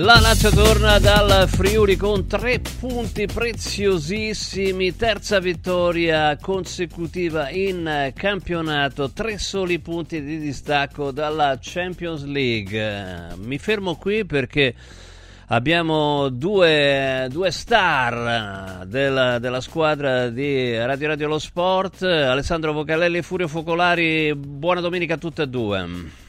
La Lazio torna dal Friuli con tre punti preziosissimi, terza vittoria consecutiva in campionato, tre soli punti di distacco dalla Champions League. Mi fermo qui perché abbiamo due, due star della, della, squadra di Radio Radio Lo Sport, Alessandro Vocalelli e Furio Focolari. Buona domenica a tutte e due.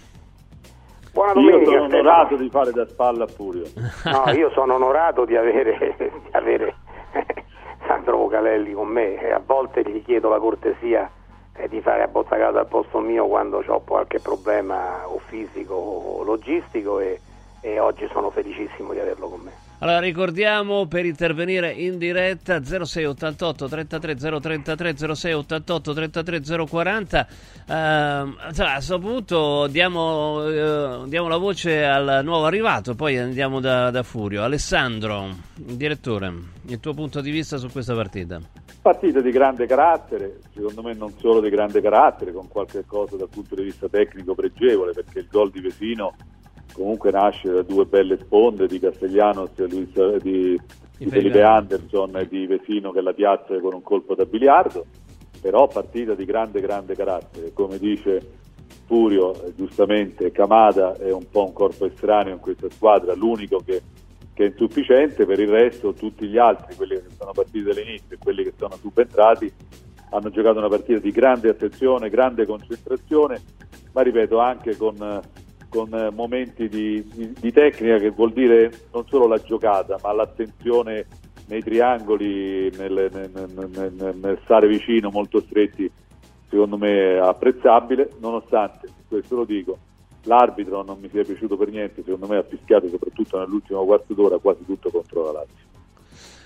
Buona domenica. Io sono onorato di fare da spalla a Furio. No, io sono onorato di avere, di avere Sandro Vocalelli con me e a volte gli chiedo la cortesia eh, di fare a bottacata al posto mio quando ho qualche problema o fisico o logistico e, e oggi sono felicissimo di averlo con me. Allora ricordiamo per intervenire in diretta 0688 33 033 0688 33 040 uh, a questo punto diamo, uh, diamo, la voce al nuovo arrivato poi andiamo da, da Furio. Alessandro, direttore il tuo punto di vista su questa partita? Partita di grande carattere secondo me non solo di grande carattere con qualche cosa dal punto di vista tecnico pregevole perché il gol di Vesino comunque nasce da due belle sponde di Castellanos e Luis, di, di Felipe Anderson e di Vesino che la piazza con un colpo da biliardo, però partita di grande grande carattere, come dice Furio, eh, giustamente Camada è un po' un corpo estraneo in questa squadra, l'unico che, che, è insufficiente, per il resto tutti gli altri, quelli che sono partiti dall'inizio e quelli che sono subentrati, hanno giocato una partita di grande attenzione, grande concentrazione, ma ripeto anche con con eh, momenti di, di, di, tecnica che vuol dire non solo la giocata ma l'attenzione nei triangoli, nel, nel, nel, nel stare vicino, molto stretti, secondo me è apprezzabile, nonostante, questo lo dico, l'arbitro non mi sia piaciuto per niente, secondo me ha fischiato soprattutto nell'ultimo quarto d'ora quasi tutto contro la Lazio.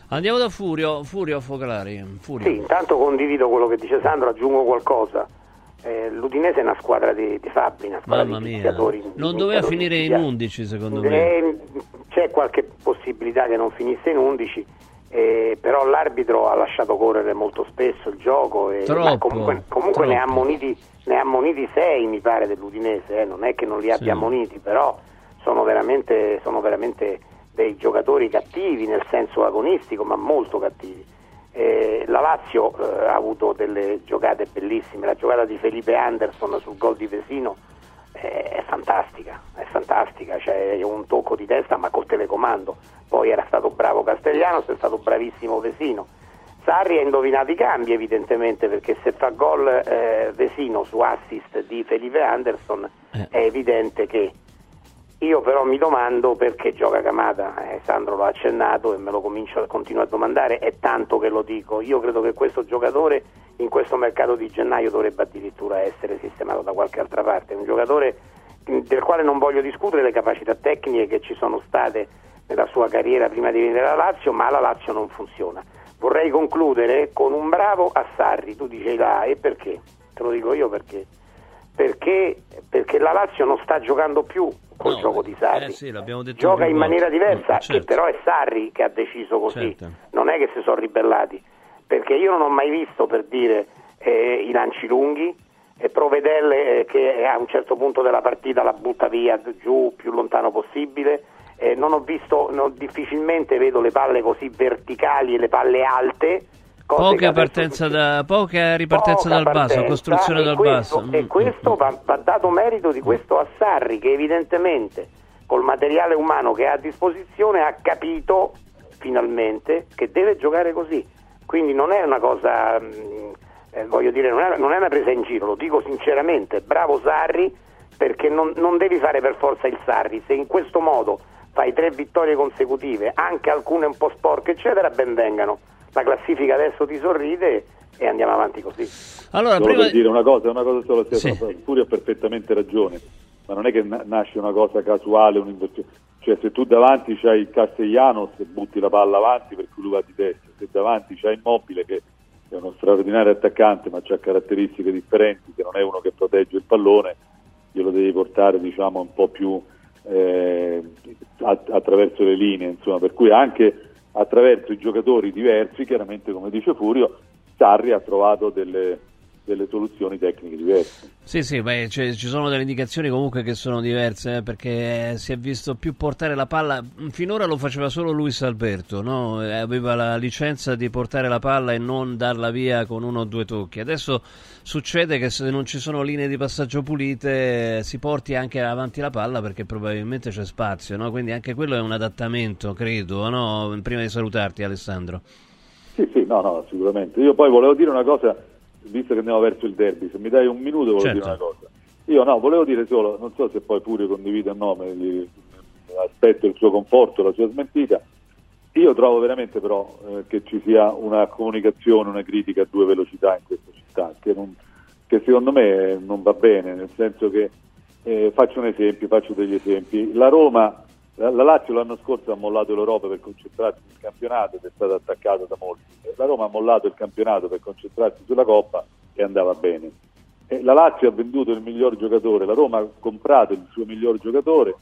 Andiamo da Furio, Furio Focolari. Furio. Sì, intanto condivido quello che dice Sandro, aggiungo qualcosa eh, L'Udinese è una squadra di, di fabbri, una squadra Mamma di iniziatori. Non doveva finire in 11 secondo me. Eh, c'è qualche possibilità che non finisse in 11, eh, però l'arbitro ha lasciato correre molto spesso il gioco e troppo, comunque, comunque ne, ha ammoniti, ne, ha ammoniti, 6 mi pare dell'Udinese, eh. non è che non li abbia sì. ammoniti, però sono veramente, sono veramente dei giocatori cattivi nel senso agonistico, ma molto cattivi. Eh, la Lazio eh, ha avuto delle giocate bellissime, la giocata di Felipe Anderson sul gol di Vesino eh, è fantastica, è fantastica, c'è un tocco di testa ma col telecomando, poi era stato bravo Castellanos, è stato bravissimo Vesino. Sarri ha indovinato i cambi evidentemente perché se fa gol eh, Vesino su assist di Felipe Anderson eh. è evidente che io però mi domando perché gioca Camata, eh, Sandro l'ha accennato e me lo comincio a continuare a domandare, è tanto che lo dico, io credo che questo giocatore in questo mercato di gennaio dovrebbe addirittura essere sistemato da qualche altra parte, un giocatore del quale non voglio discutere le capacità tecniche che ci sono state nella sua carriera prima di venire alla Lazio, ma la Lazio non funziona. Vorrei concludere con un bravo a Sarri, tu dicevi là, e perché? Te lo dico io perché. Perché, perché la Lazio non sta giocando più col no, gioco di Sarri. Eh sì, Gioca in maniera diversa, certo. che però è Sarri che ha deciso così, certo. non è che si sono ribellati, perché io non ho mai visto per dire eh, i lanci lunghi, e Provedelle eh, che a un certo punto della partita la butta via giù più lontano possibile. Eh, non ho visto, no, difficilmente vedo le palle così verticali e le palle alte Poca, partenza da, poca ripartenza poca dal partenza, basso, costruzione dal questo, basso. E mm, questo mm, va, va, dato merito di questo Assarri che evidentemente col materiale umano che ha a disposizione ha capito finalmente che deve giocare così. Quindi non è una cosa, mm, eh, voglio dire, non è, non è, una presa in giro, lo dico sinceramente, bravo Sarri perché non, non devi fare per forza il Sarri, se in questo modo fai tre vittorie consecutive, anche alcune un po' sporche eccetera, ben vengano la classifica adesso ti sorride e andiamo avanti così. Allora, solo prima... per dire una cosa, una cosa solo, sì. Furio ha perfettamente ragione, ma non è che nasce una cosa casuale, un'inversione. Cioè se tu davanti c'hai Castellanos butti la palla avanti per cui lui va di testa, se davanti c'hai Immobile che è uno straordinario attaccante ma ha caratteristiche differenti, che non è uno che protegge il pallone, glielo devi portare diciamo, un po' più eh, attraverso le linee, insomma, per cui anche attraverso i giocatori diversi, chiaramente come dice Furio, Sarri ha trovato delle, delle soluzioni tecniche diverse. Sì, sì, beh, cioè, ci sono delle indicazioni comunque che sono diverse eh, perché si è visto più portare la palla. Finora lo faceva solo Luis Alberto, no? aveva la licenza di portare la palla e non darla via con uno o due tocchi. Adesso succede che se non ci sono linee di passaggio pulite si porti anche avanti la palla perché probabilmente c'è spazio, no? quindi anche quello è un adattamento, credo. No? Prima di salutarti, Alessandro. Sì, sì, no, no, sicuramente. Io poi volevo dire una cosa visto che andiamo verso il derby, se mi dai un minuto volevo certo. dire una cosa. Io no, volevo dire solo, non so se poi Furio condivide o no, gli, aspetto il suo conforto, la sua smentita. Io trovo veramente però eh, che ci sia una comunicazione, una critica a due velocità in questa città, che, non, che secondo me non va bene, nel senso che eh, faccio un esempio, faccio degli esempi. La Roma, la, la Lazio l'anno scorso ha mollato l'Europa per concentrarsi sul campionato ed è stata attaccata da molti la Roma ha mollato il campionato per concentrarsi sulla Coppa e andava bene. E la Lazio ha venduto il miglior giocatore, la Roma ha comprato il suo miglior giocatore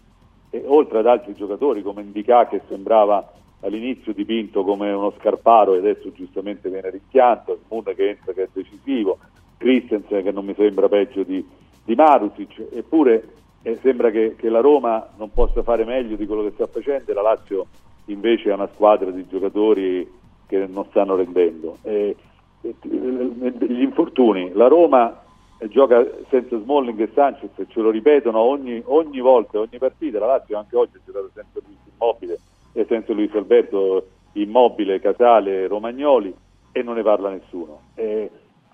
e oltre ad altri giocatori come Indica che sembrava all'inizio dipinto come uno scarparo e adesso giustamente viene rischianto, Moon che entra che è decisivo, Christensen che non mi sembra peggio di, di Marusic, eppure eh, sembra che, che, la Roma non possa fare meglio di quello che sta facendo la Lazio invece ha una squadra di giocatori che non stanno rendendo. E, e, gli infortuni, la Roma gioca senza Smalling e Sanchez, ce lo ripetono ogni, ogni volta, ogni partita, la Lazio anche oggi ha giocato senza Luis Immobile e senza Luis Alberto Immobile, Casale, Romagnoli e non ne parla nessuno. E,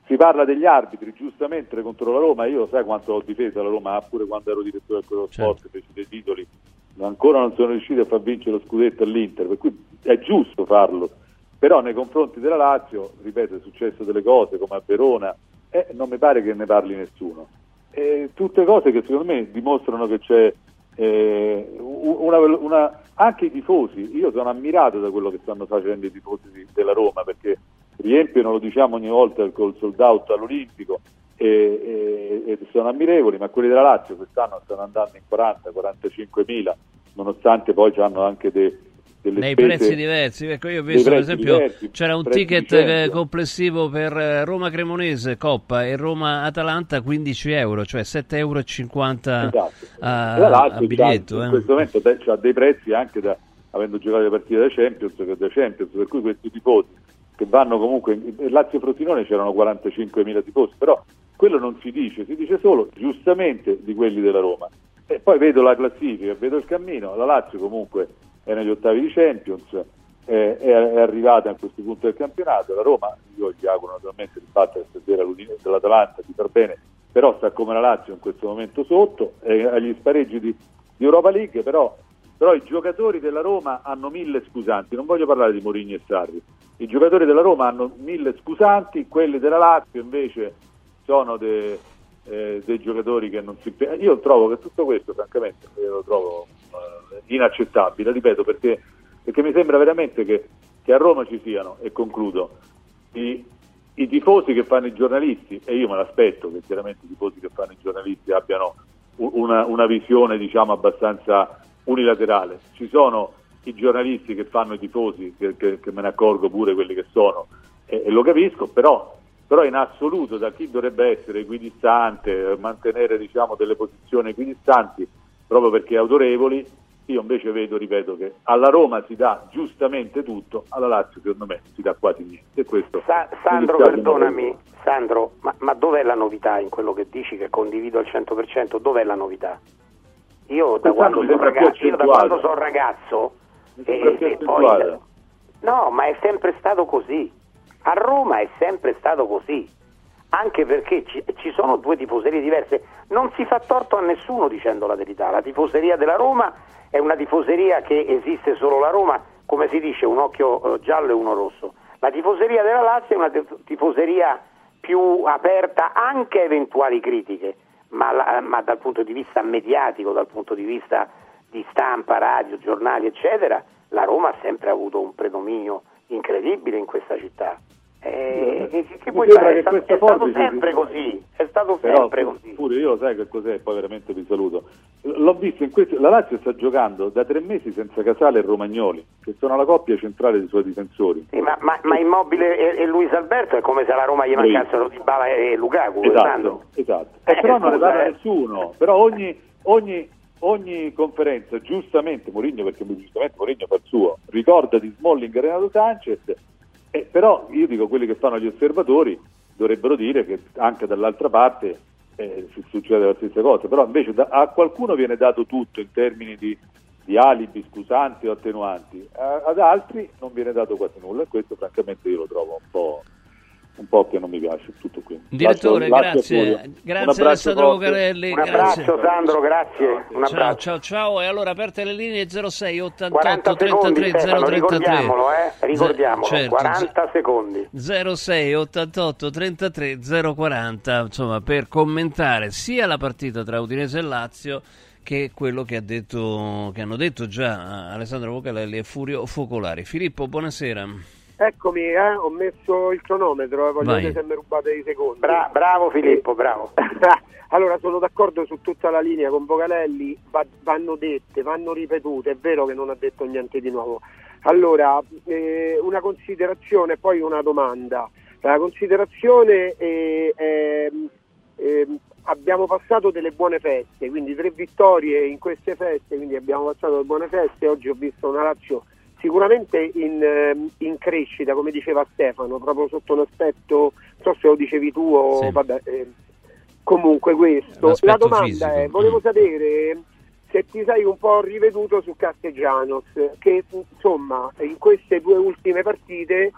si parla degli arbitri, giustamente contro la Roma, io sai quanto ho difeso la Roma, pure quando ero direttore del quello sport, certo. feci dei titoli, ancora non sono riusciti a far vincere lo scudetto all'Inter, per cui è giusto farlo però nei confronti della Lazio, ripeto, è successo delle cose come a Verona, eh, non mi pare che ne parli nessuno. E tutte cose che secondo me dimostrano che c'è eh, una, una, anche i tifosi, io sono ammirato da quello che stanno facendo i tifosi della Roma perché riempiono, lo diciamo ogni volta, col sold out all'Olimpico e, e, e, sono ammirevoli, ma quelli della Lazio quest'anno stanno andando in 40-45 mila, nonostante poi hanno anche dei nei prezzi diversi. Ecco, io ho visto per esempio diversi, c'era un ticket eh, complessivo per eh, Roma Cremonese Coppa e Roma Atalanta 15 euro, cioè 7,50 euro esatto. a, a biglietto. Eh. In questo momento ha dei prezzi anche da, avendo giocato le partite da Champions da Champions, per cui questi tifosi che vanno comunque in Lazio Frosinone c'erano 45.000 tifosi, però quello non si dice, si dice solo giustamente di quelli della Roma. E poi vedo la classifica, vedo il cammino, la Lazio comunque è negli ottavi di Champions, eh, è, arrivata a questo punto del campionato, la Roma, io gli auguro naturalmente di battere stasera dell'Atalanta, di far bene, però sta come la Lazio in questo momento sotto, è agli spareggi di, di Europa League, però, però, i giocatori della Roma hanno mille scusanti, non voglio parlare di Morini e Sarri, i giocatori della Roma hanno mille scusanti, quelli della Lazio invece sono de, eh, dei giocatori che non si... Io trovo che tutto questo francamente lo trovo inaccettabile, ripeto, perché, perché mi sembra veramente che, che, a Roma ci siano, e concludo, i, i tifosi che fanno i giornalisti, e io me l'aspetto che chiaramente i tifosi che fanno i giornalisti abbiano una, una visione diciamo abbastanza unilaterale. Ci sono i giornalisti che fanno i tifosi, che, che, che me ne accorgo pure quelli che sono, e, e lo capisco, però, però, in assoluto da chi dovrebbe essere equidistante, mantenere diciamo, delle posizioni equidistanti, proprio perché autorevoli, io invece vedo, ripeto, che alla Roma si dà giustamente tutto, alla Lazio secondo me si dà quasi niente. Sa- Sandro, perdonami, Sandro, ma, ma, dov'è la novità in quello che dici che condivido al 100%? Dov'è la novità? Io da, quando sono, ragazzo, da quando sono ragazzo e, e poi, no, ma è sempre stato così. A Roma è sempre stato così anche perché ci, ci, sono due tifoserie diverse. Non si fa torto a nessuno dicendo la verità. La tifoseria della Roma è una tifoseria che esiste solo la Roma, come si dice, un occhio eh, giallo e uno rosso. La tifoseria della Lazio è una tifoseria più aperta anche a eventuali critiche, ma, la, ma dal punto di vista mediatico, dal punto di vista di stampa, radio, giornali, eccetera, la Roma ha sempre avuto un predominio incredibile in questa città. Eh, che, che poi fare? È, stato, è stato sempre così, è stato Però, sempre così. Pure io lo sai che cos'è, poi veramente vi saluto. L'ho visto in questo, la Lazio sta giocando da tre mesi senza Casale e Romagnoli, che sono la coppia centrale dei suoi difensori. Sì, ma, ma, ma, Immobile e, e, Luis Alberto è come se alla Roma gli mancassero Di Bala e Lukaku. Esatto, esatto. Eh, però non ne parla eh. nessuno, però ogni, ogni, ogni conferenza, giustamente Mourinho, perché giustamente Mourinho fa il suo, ricorda di Smalling e Renato Sanchez, eh, però io dico quelli che fanno gli osservatori dovrebbero dire che anche dall'altra parte eh, succede la stessa cosa, però invece da, a qualcuno viene dato tutto in termini di, di alibi, scusanti o attenuanti, a, ad altri non viene dato quasi nulla e questo francamente io lo trovo un po' un po' che non mi piace, tutto qui. Direttore, lascio, grazie, lascio grazie Alessandro Vocarelli. Un abbraccio grazie. Sandro, grazie. Un ciao, ciao, ciao, e allora aperte le linee 06 88 33 033. Ricordiamolo, eh? ricordiamolo, certo, 40 secondi. 06 88 33 040, insomma, per commentare sia la partita tra Udinese e Lazio che quello che, detto, che hanno detto già Alessandro Vocarelli e Furio Focolari. Filippo, buonasera. Eccomi, eh, ho messo il cronometro, eh, voglio vedere se mi rubate i secondi. Bra- bravo Filippo, bravo. allora, sono d'accordo su tutta la linea con Vocalelli, va- vanno dette, vanno ripetute, è vero che non ha detto niente di nuovo. Allora, eh, una considerazione e poi una domanda. La considerazione è, è, è, abbiamo passato delle buone feste, quindi tre vittorie in queste feste, quindi abbiamo passato delle buone feste, oggi ho visto una Lazio sicuramente in, ehm, in, crescita, come diceva Stefano, proprio sotto un aspetto, non so se lo dicevi tu o sì. vabbè, eh, comunque questo. L'aspetto La domanda fisico. è, volevo mm. sapere se ti sei un po' riveduto su Castellanos, che insomma in queste due ultime partite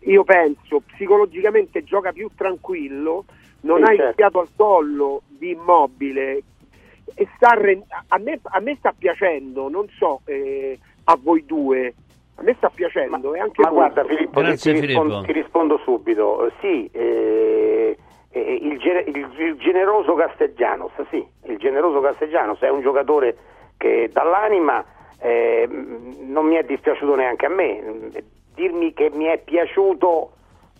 io penso psicologicamente gioca più tranquillo, non sì, ha certo. il al collo di immobile e sta, a, me, a me sta piacendo, non so... Eh, a voi due. A me sta piacendo. Ma, anche ma guarda Filippo, Grazie, ti, rispondo, Filippo. ti, rispondo, subito. Sì, eh, eh, il, il, il, generoso Castellanos, sì, il generoso Castellanos è un giocatore che dall'anima eh, non mi è dispiaciuto neanche a me. Dirmi che mi è piaciuto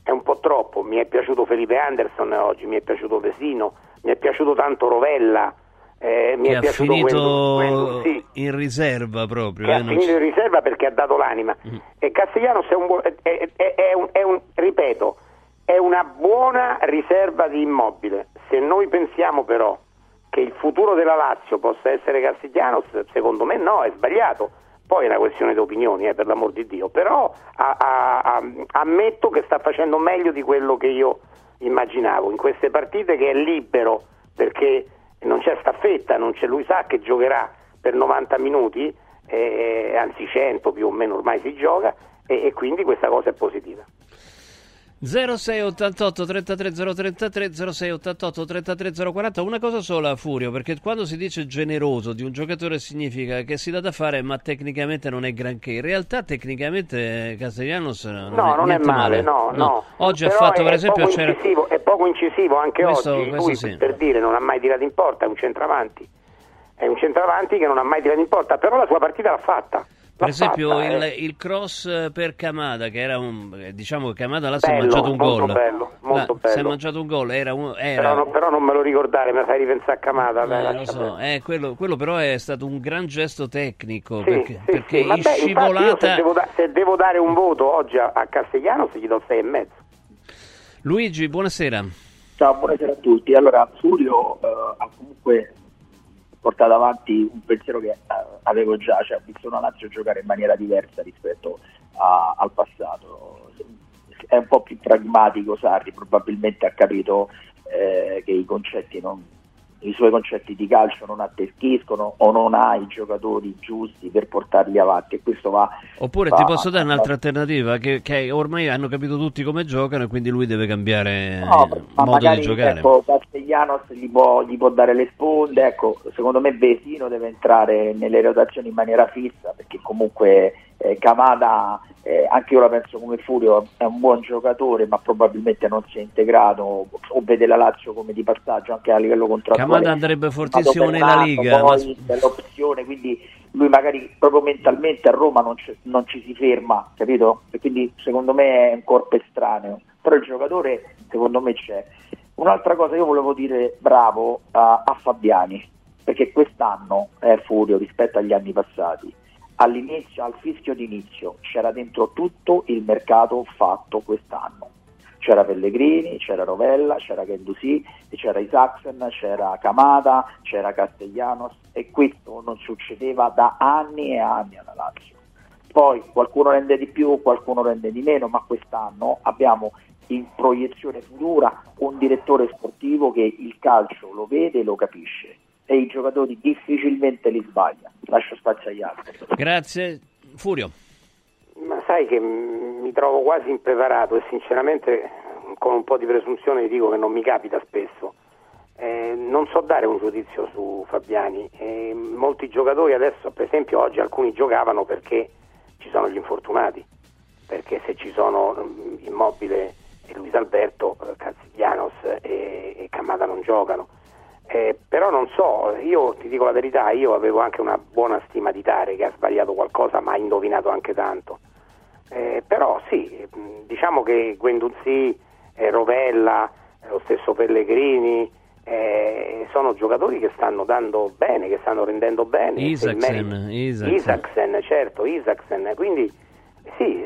è un po' troppo. Mi è piaciuto Felipe Anderson oggi, mi è piaciuto Vesino, mi è piaciuto tanto Rovella. Eh, mi che è piaciuto finito quello, sì. in riserva proprio. Che eh, ha finito c- in riserva perché ha dato l'anima. Mm. E Castellanos è un, buon, è, è, è, un, è un, ripeto, è una buona riserva di immobile. Se noi pensiamo però che il futuro della Lazio possa essere Castellanos, secondo me no, è sbagliato. Poi è una questione di opinioni, eh, per l'amor di Dio. Però a, a, a, ammetto che sta facendo meglio di quello che io immaginavo in queste partite, che è libero perché non c'è staffetta, non c'è, lui sa che giocherà per 90 minuti, eh, anzi 100 più o meno ormai si gioca e, e quindi questa cosa è positiva. 0688 33 033 0688 33 040 una cosa sola Furio perché quando si dice generoso di un giocatore significa che si dà da fare ma tecnicamente non è granché in realtà tecnicamente Castellanos non no è, non è male, male. No, no. oggi ha fatto per esempio poco incisivo, è poco incisivo anche questo, oggi questo lui sì. per dire non ha mai tirato in porta è un centravanti è un centravanti che non ha mai tirato in porta però la sua partita l'ha fatta per esempio fatta, il, eh. il, cross per Kamada che era un diciamo che Kamada là si è mangiato un molto gol bello, molto bello. si è mangiato un gol era un, era... Però, non, però, non me lo ricordare mi fai ripensare a Kamada eh, lo so. eh, quello, quello, però è stato un gran gesto tecnico sì, perché, sì, perché sì. Vabbè, scivolata se devo, da, se devo, dare un voto oggi a, a Castigliano gli do 6 e mezzo Luigi buonasera ciao buonasera a tutti allora Furio uh, ha comunque portato avanti un pensiero che uh, avevo già, cioè ho visto una Lazio giocare in maniera diversa rispetto a, al passato. È un po' più pragmatico Sarri, probabilmente ha capito eh, che i concetti non, i suoi concetti di calcio non attecchiscono o non ha i giocatori giusti per portarli avanti e questo va oppure va, ti posso dare un'altra alternativa che, che, ormai hanno capito tutti come giocano e quindi lui deve cambiare no, modo magari, di giocare. ecco, Castellanos gli può, gli può, dare le sponde ecco, secondo me Vesino deve entrare nelle rotazioni in maniera fissa perché comunque eh, Camada eh, anche io la penso come Furio, è un buon giocatore ma probabilmente non si è integrato o vede la Lazio come di passaggio anche a livello contrattuale. Camada andrebbe fortissimo nella Liga. Poi ma... l'opzione, quindi lui magari proprio mentalmente a Roma non, non, ci si ferma, capito? E quindi secondo me è un corpo estraneo, però il giocatore secondo me c'è. Un'altra cosa io volevo dire bravo a, a Fabiani, perché quest'anno è Furio rispetto agli anni passati all'inizio, al fischio d'inizio c'era dentro tutto il mercato fatto quest'anno. C'era Pellegrini, c'era Rovella, c'era Gendusi, c'era Isaacsen, c'era Camada, c'era Castellanos e questo non succedeva da anni e anni alla Lazio. Poi qualcuno rende di più, qualcuno rende di meno, ma quest'anno abbiamo in proiezione futura un direttore sportivo che il calcio lo vede e lo capisce e i giocatori difficilmente li sbaglia. Lascio spazio agli altri. Grazie. Furio. Ma sai che mi trovo quasi impreparato e sinceramente con un po' di presunzione dico che non mi capita spesso. Eh, non so dare un giudizio su Fabiani. Eh, molti giocatori adesso, per esempio, oggi alcuni giocavano perché ci sono gli infortunati, perché se ci sono um, Immobile e Luis Alberto, eh, Cazziglianos e, e Camada non giocano eh, però non so, io ti dico la verità, io avevo anche una buona stima di Tare che ha sbagliato qualcosa ma ha indovinato anche tanto. Eh, però sì, diciamo che Guenduzzi, eh, Rovella, lo stesso Pellegrini eh, sono giocatori che stanno dando bene, che stanno rendendo bene. Isaacsen, Isaacsen. Isaacsen certo, Isaacsen, quindi sì,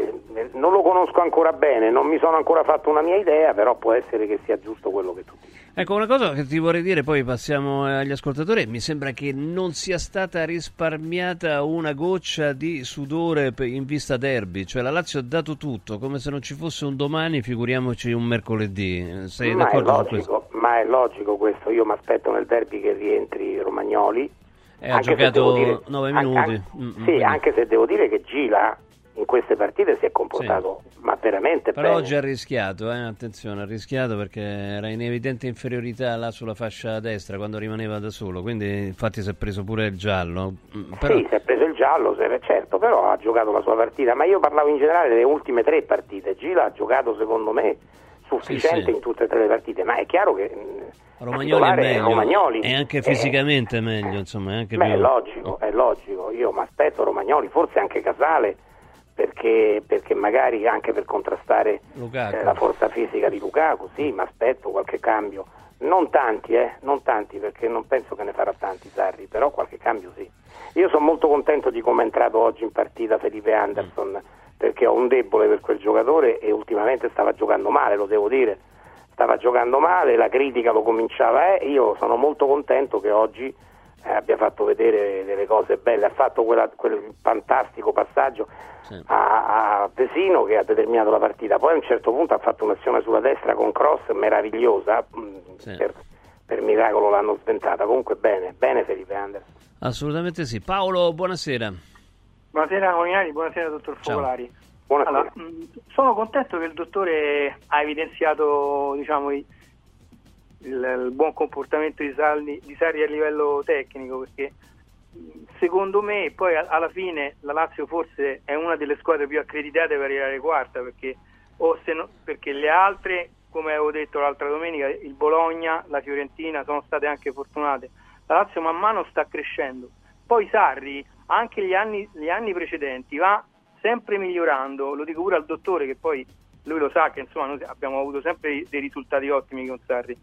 non lo conosco ancora bene, non mi sono ancora fatto una mia idea, però può essere che sia giusto quello che tu dici. Ecco, una cosa che ti vorrei dire, poi passiamo agli ascoltatori, mi sembra che non sia stata risparmiata una goccia di sudore in vista derby, cioè la Lazio ha dato tutto, come se non ci fosse un domani, figuriamoci un mercoledì. Sei ma d'accordo logico, con questo? Ma è logico questo, io mi aspetto nel derby che rientri Romagnoli. E ha giocato 9 minuti. Anche, mm, sì, quindi... anche se devo dire che Gila in queste partite si è comportato sì. ma veramente però bene. oggi ha rischiato eh? attenzione ha rischiato perché era in evidente inferiorità là sulla fascia destra quando rimaneva da solo quindi infatti si è preso pure il giallo mm, però... sì si è preso il giallo certo però ha giocato la sua partita ma io parlavo in generale delle ultime tre partite Gila ha giocato secondo me sufficiente sì, sì. in tutte e tre le partite ma è chiaro che mm, Romagnoli è meglio Romagnoli e anche fisicamente è meglio insomma è, anche più... è logico è logico io mi aspetto Romagnoli forse anche Casale perché, perché, magari anche per contrastare eh, la forza fisica di Lukaku, sì, mi aspetto qualche cambio. Non tanti, eh, non tanti, perché non penso che ne farà tanti Sarri, però qualche cambio sì. Io sono molto contento di come è entrato oggi in partita Felipe Anderson, mm. perché ho un debole per quel giocatore e ultimamente stava giocando male, lo devo dire. Stava giocando male, la critica lo cominciava, eh, io sono molto contento che oggi abbia fatto vedere delle cose belle, ha fatto quella, quel fantastico passaggio sì. a, a, Vesino che ha determinato la partita, poi a un certo punto ha fatto un'azione sulla destra con cross meravigliosa, mm, sì. per, per, miracolo l'hanno sventata, comunque bene, bene Felipe Anderson. Assolutamente sì. Paolo, buonasera. Buonasera Cognari, buonasera dottor Focolari. Allora, mm, sono contento che il dottore ha evidenziato diciamo, i, il, il buon comportamento di, Salni, di Sarri a livello tecnico perché secondo me poi alla fine la Lazio forse è una delle squadre più accreditate per arrivare quarta perché, no, perché le altre come avevo detto l'altra domenica il Bologna, la Fiorentina sono state anche fortunate. La Lazio man mano sta crescendo. Poi Sarri anche gli anni, gli anni precedenti va sempre migliorando. Lo dico pure al dottore che poi lui lo sa che insomma noi abbiamo avuto sempre dei risultati ottimi con Sarri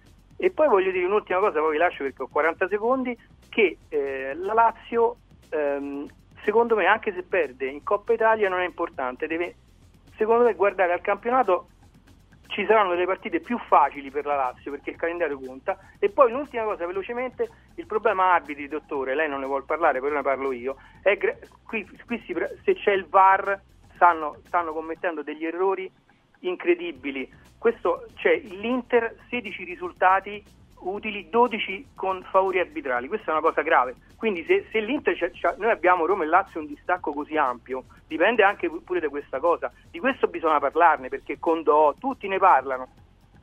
e poi voglio dire un'ultima cosa, poi vi lascio perché ho 40 secondi, che eh, la Lazio, ehm, secondo me, anche se perde in Coppa Italia non è importante, deve, secondo me, guardare al campionato ci saranno delle partite più facili per la Lazio perché il calendario conta. E poi l'ultima cosa velocemente il problema arbitri dottore lei non ne vuole parlare però ne parlo io è, qui, qui si, se c'è il VAR stanno, stanno commettendo degli errori incredibili. Questo, c'è l'Inter 16 risultati utili, 12 con favori arbitrali. Questa è una cosa grave. Quindi se, se l'Inter c'è, c'è, noi abbiamo Roma e Lazio un distacco così ampio, dipende anche pure da questa cosa. Di questo bisogna parlarne perché con Do tutti ne parlano.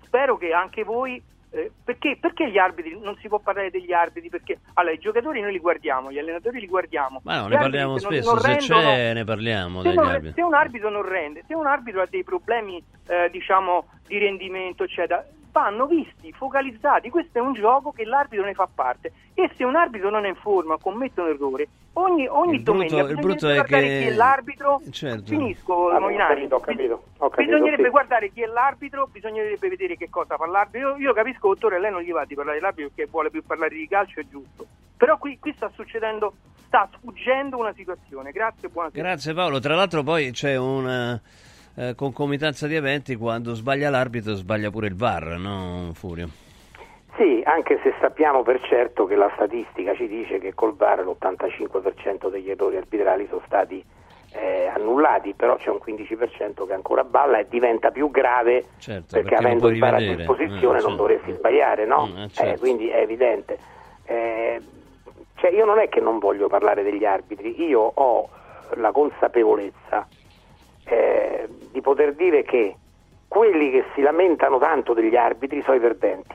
Spero che anche voi eh, perché, perché, gli arbitri non si può parlare degli arbitri? Perché allora, i giocatori noi li guardiamo, gli allenatori li guardiamo. Ma no, ne parliamo spesso, non, non se rendono, c'è ne parliamo. Se, non, se, un arbitro non rende, se un arbitro ha dei problemi eh, diciamo di rendimento, eccetera, vanno visti, focalizzati. Questo è un gioco che l'arbitro ne fa parte. E se un arbitro non è in forma, commette un errore, ogni, ogni il brutto, domenica il brutto è che... chi è l'arbitro. Certo. Finisco, ah, Moinari. Ho capito, ho capito, bisognerebbe sì. guardare chi è l'arbitro, bisognerebbe vedere che cosa fa l'arbitro. Io, io capisco, dottore, lei non gli va di parlare dell'arbitro perché vuole più parlare di calcio, è giusto. Però qui, qui sta succedendo, sta sfuggendo una situazione. Grazie, buonasera. Grazie Paolo. Tra l'altro poi c'è una eh, concomitanza di eventi quando sbaglia l'arbitro sbaglia pure il VAR, no Furio? Sì, anche se sappiamo per certo che la statistica ci dice che col VAR l'85% degli errori arbitrali sono stati eh, annullati, però c'è un 15% che ancora balla e diventa più grave certo, perché, perché avendo il VAR a disposizione Eh, non certo. dovresti sbagliare, no? Mm, eh, Eh, certo. quindi è evidente. Cioè io non è che non voglio parlare degli arbitri, io ho la consapevolezza eh, di poter dire che quelli che si lamentano tanto degli arbitri sono i perdenti.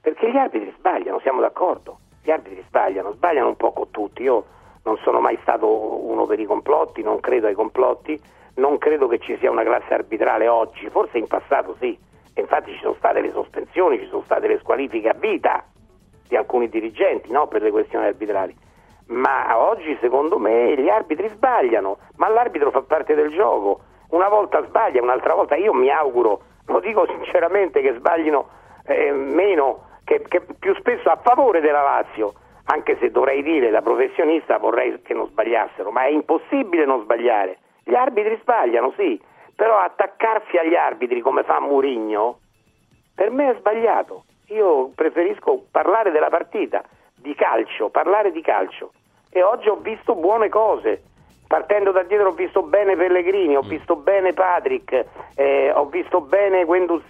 Perché gli arbitri sbagliano, siamo d'accordo. Gli arbitri sbagliano, sbagliano un po' con tutti. Io non sono mai stato uno per i complotti, non credo ai complotti, non credo che ci sia una classe arbitrale oggi, forse in passato sì. E infatti ci sono state le sospensioni, ci sono state le squalifiche a vita di alcuni dirigenti no, per le questioni arbitrali. Ma oggi secondo me gli arbitri sbagliano, ma l'arbitro fa parte del gioco. Una volta sbaglia, un'altra volta io mi auguro, lo dico sinceramente, che sbaglino eh, meno, che, che più spesso a favore della Lazio, anche se dovrei dire da professionista vorrei che non sbagliassero, ma è impossibile non sbagliare. Gli arbitri sbagliano, sì, però attaccarsi agli arbitri come fa Murigno, per me è sbagliato. Io preferisco parlare della partita, di calcio, parlare di calcio. E oggi ho visto buone cose. Partendo da dietro ho visto bene Pellegrini, ho visto bene Patrick, eh, ho visto bene Guendouzi,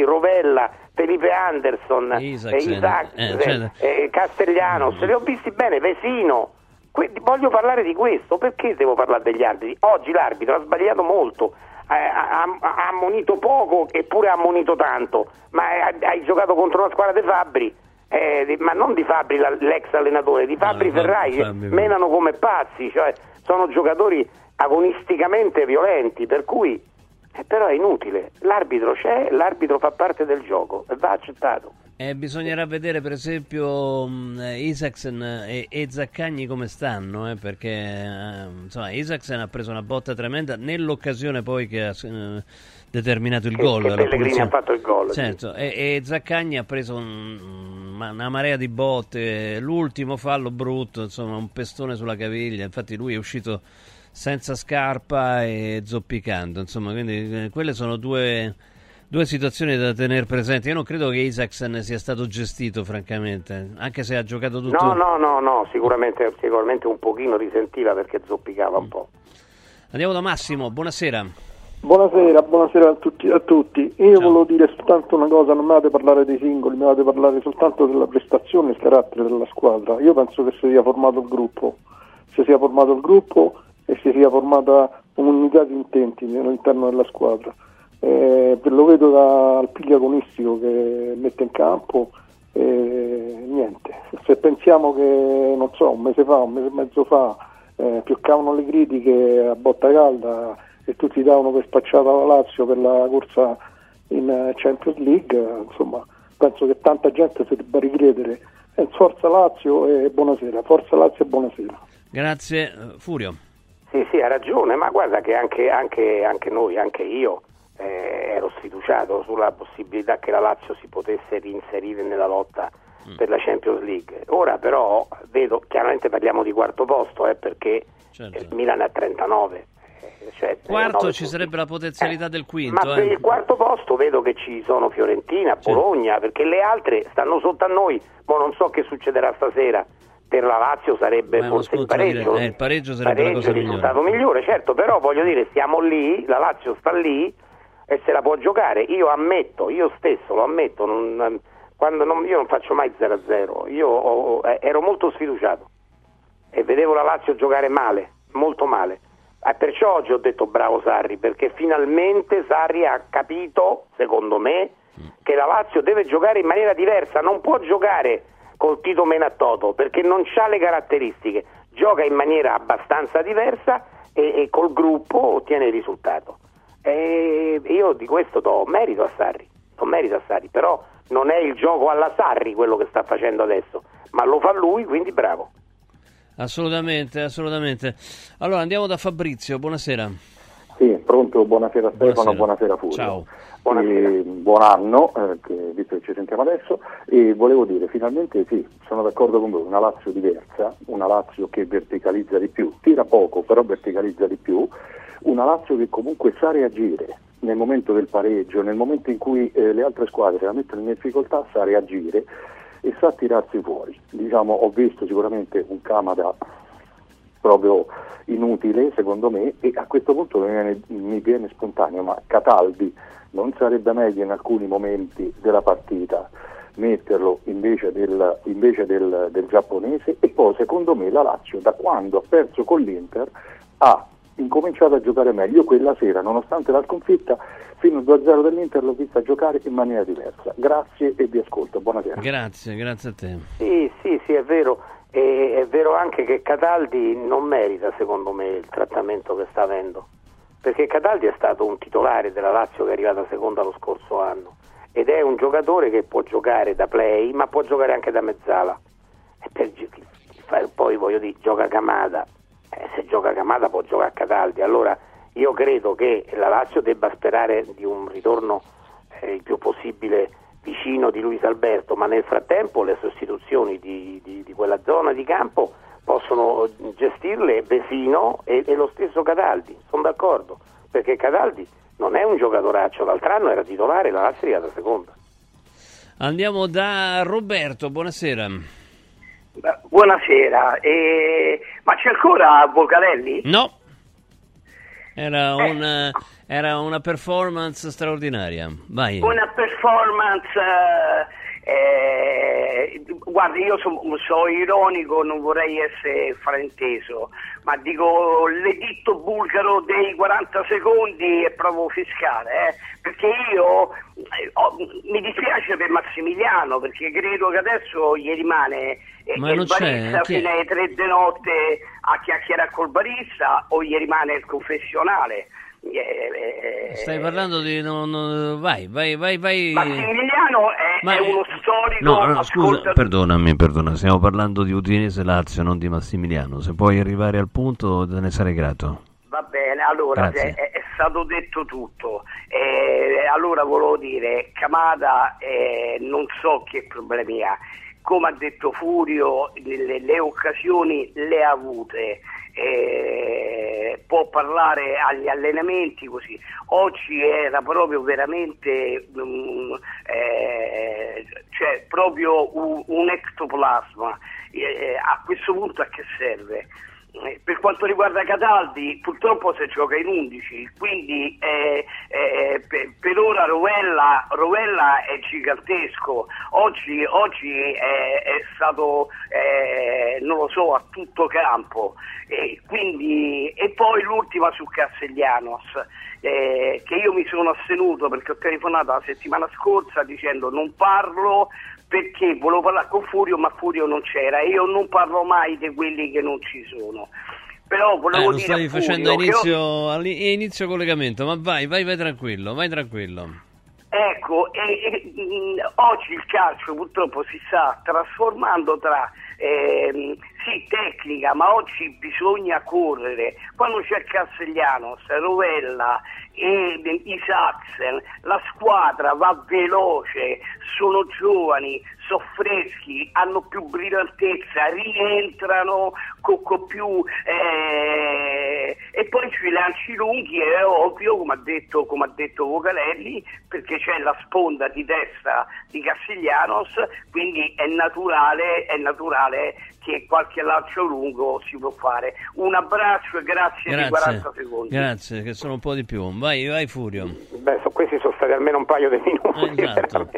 eh, Rovella, Felipe Anderson, Isaksen, eh, Isaac- eh, cioè- eh, Castellanos, li ho visti bene, Vesino. Que- voglio parlare di questo, perché devo parlare degli arbitri? Oggi l'arbitro ha sbagliato molto, eh, ha, ha- ammonito poco eppure ha ammonito tanto, ma hai, hai giocato contro una squadra di Fabri, eh, di- ma non di Fabri, l'ex allenatore, di Fabri no, Ferrai, che Fabri- menano come pazzi, cioè sono giocatori agonisticamente violenti, per cui eh, però è inutile, l'arbitro c'è, l'arbitro fa parte del gioco e va accettato. Eh, bisognerà vedere per esempio mh, Isaksen e, e Zaccagni come stanno, eh, perché eh, insomma, Isaksen ha preso una botta tremenda nell'occasione poi che ha eh, determinato il gol. che Pellegrini ha fatto il gol, sì. Certo, e, e Zaccagni ha preso un- una marea di botte, l'ultimo fallo brutto, insomma un pestone sulla caviglia, infatti lui è uscito senza scarpa e zoppicando, insomma, quindi eh, quelle sono due, due situazioni da tenere presenti. Io non credo che Isaksen sia stato gestito, francamente, anche se ha giocato tutto. No, no, no, no, sicuramente, sicuramente un pochino risentiva perché zoppicava un po'. Andiamo da Massimo, buonasera. Buonasera, buonasera a tutti. A tutti. Io volevo dire soltanto una cosa, non mi avete parlare dei singoli, mi avete parlare soltanto della prestazione e il carattere della squadra. Io penso che si sia formato il gruppo, si sia formato il gruppo e si sia formata un'unità di intenti all'interno della squadra. Eh, lo vedo dal piglio agonistico che mette in campo e niente. Se pensiamo che, non so, un mese fa, un mese e mezzo fa, eh, pioccavano le critiche a botta calda e tutti davano per spacciata la Lazio per la corsa in eh, Champions League, insomma, penso che tanta gente si debba ricredere. Eh, forza Lazio e buonasera, forza Lazio e buonasera. Grazie, Furio. Sì, sì, ha ragione, ma guarda che anche, anche- anche noi, anche io, eh, ero sfiduciato sulla possibilità che la Lazio si potesse reinserire nella lotta per la Champions League. Ora però vedo, chiaramente parliamo di quarto posto, eh, perché Certo. il Milan è a 39. Eh, cioè, Quarto 9 ci sarebbe la potenzialità del Ma quinto. per eh. il quarto posto vedo che ci sono Fiorentina, Bologna, perché le altre stanno sotto a noi, ma non so che succederà stasera. Per la Lazio sarebbe Ma forse il pareggio. Eh, il pareggio sarebbe la Pareggio cosa è il migliore. risultato migliore, certo, però voglio dire, stiamo lì, la Lazio sta lì e se la può giocare. Io ammetto, io stesso lo ammetto, non- quando non- io non faccio mai 0-0, io ho- eh, ero molto sfiduciato e vedevo la Lazio giocare male, molto male. Ah, perciò oggi ho detto bravo Sarri, perché finalmente Sarri ha capito, secondo me, che la Lazio deve giocare in maniera diversa, non può giocare col Tito Menattoto perché non ha le caratteristiche, gioca in maniera abbastanza diversa e, e col gruppo ottiene il risultato. E io di questo do merito a Sarri, do merito a Sarri, però non è il gioco alla Sarri quello che sta facendo adesso, ma lo fa lui, quindi bravo. Assolutamente, assolutamente. Allora andiamo da Fabrizio, buonasera. Sì, pronto, buonasera Stefano, buonasera, buonasera Fulvio. Ciao. E, buon anno, eh, che, visto che ci sentiamo adesso, e volevo dire, finalmente sì, sono d'accordo con voi, una Lazio diversa, una Lazio che verticalizza di più, tira poco, però verticalizza di più, una Lazio che comunque sa reagire nel momento del pareggio, nel momento in cui eh, le altre squadre la mettono in difficoltà, sa reagire e sa tirarsi fuori. Diciamo, ho visto sicuramente un Kamada proprio inutile secondo me e a questo punto mi viene, mi viene spontaneo, ma Cataldi non sarebbe meglio in alcuni momenti della partita metterlo invece, del, invece del, del, giapponese e poi secondo me la Lazio da quando ha perso con l'Inter ha incominciato a giocare meglio. Quella sera nonostante la sconfitta fino al 2-0 dell'Inter l'ho vista giocare in maniera diversa. Grazie e vi ascolto, buonasera. Grazie, grazie a te. Sì, sì, sì, è vero. E è vero anche che Cataldi non merita secondo me il trattamento che sta avendo. Perché Cataldi è stato un titolare della Lazio che è arrivata seconda lo scorso anno. Ed è un giocatore che può giocare da play ma può giocare anche da mezzala. E per, poi voglio dire gioca Camada eh, se gioca Camada può giocare Cataldi allora io credo che la Lazio debba sperare di un ritorno eh, il più possibile vicino di Luis Alberto ma nel frattempo le sostituzioni di, di, di quella zona di campo possono gestirle Vesino e, e lo stesso Cataldi, sono d'accordo, perché Cataldi non è un giocatoraccio, l'altro anno era titolare, la Lazio arrivata seconda. Andiamo da Roberto, buonasera. Buonasera, eh, ma c'è ancora Volcarelli? No, era, eh. una, era una performance straordinaria. Vai. Una performance... Eh, guarda, io sono so ironico, non vorrei essere frainteso, ma dico l'editto bulgaro dei 40 secondi è proprio fiscale, eh? perché io oh, mi dispiace per Massimiliano, perché credo che adesso gli rimane eh, ma il barista fino alle 3 di notte a chiacchierare col barista o gli rimane il confessionale. Eh, Stai parlando di. No, no, vai, vai, vai, vai. Massimiliano è, Ma, è uno storico. No, no scusa, perdonami, perdona. Stiamo parlando di Udinese Lazio, non di Massimiliano. Se puoi arrivare al punto, te ne sarei grato. Va bene, allora è, è, stato detto tutto. Eh, allora volevo dire, Camada eh, non so che problemi ha. Come ha detto Furio, le, le occasioni le ha avute eh, può parlare agli allenamenti così. Oggi era proprio veramente um, eh, cioè proprio un, un ectoplasma. Eh, a questo punto a che serve? Eh, per quanto riguarda Cataldi, purtroppo si gioca in 11, quindi eh, eh, per, per, ora Rovella, Rovella, è gigantesco. Oggi, oggi è, è, stato, eh, non lo so, a tutto campo. Quindi, e poi l'ultima su Castellanos. Eh, che io mi sono astenuto perché ho telefonato la settimana scorsa dicendo non parlo perché volevo parlare con Furio ma Furio non c'era e io non parlo mai di quelli che non ci sono però volevo eh, dire stavi facendo inizio, ho... inizio collegamento ma vai, vai, vai tranquillo vai tranquillo ecco e, e, mh, oggi il calcio purtroppo si sta trasformando tra eh, sì, tecnica, ma oggi bisogna correre. Quando c'è Castellanos, Rovella e Isaacsen, la squadra va veloce, sono giovani, sono freschi, hanno più brillantezza, rientrano con, con più eh, e poi sui lanci lunghi è ovvio, come ha detto, come ha detto Vocalelli, perché c'è la sponda di destra di Castiglianos, quindi è naturale, è naturale che qualche lancio lungo si può fare. Un abbraccio e grazie, grazie. di 40 secondi. Grazie, che sono un po' di più. Vai, vai Furio. Beh, so, questi sono stati almeno un paio di minuti. Eh, esatto.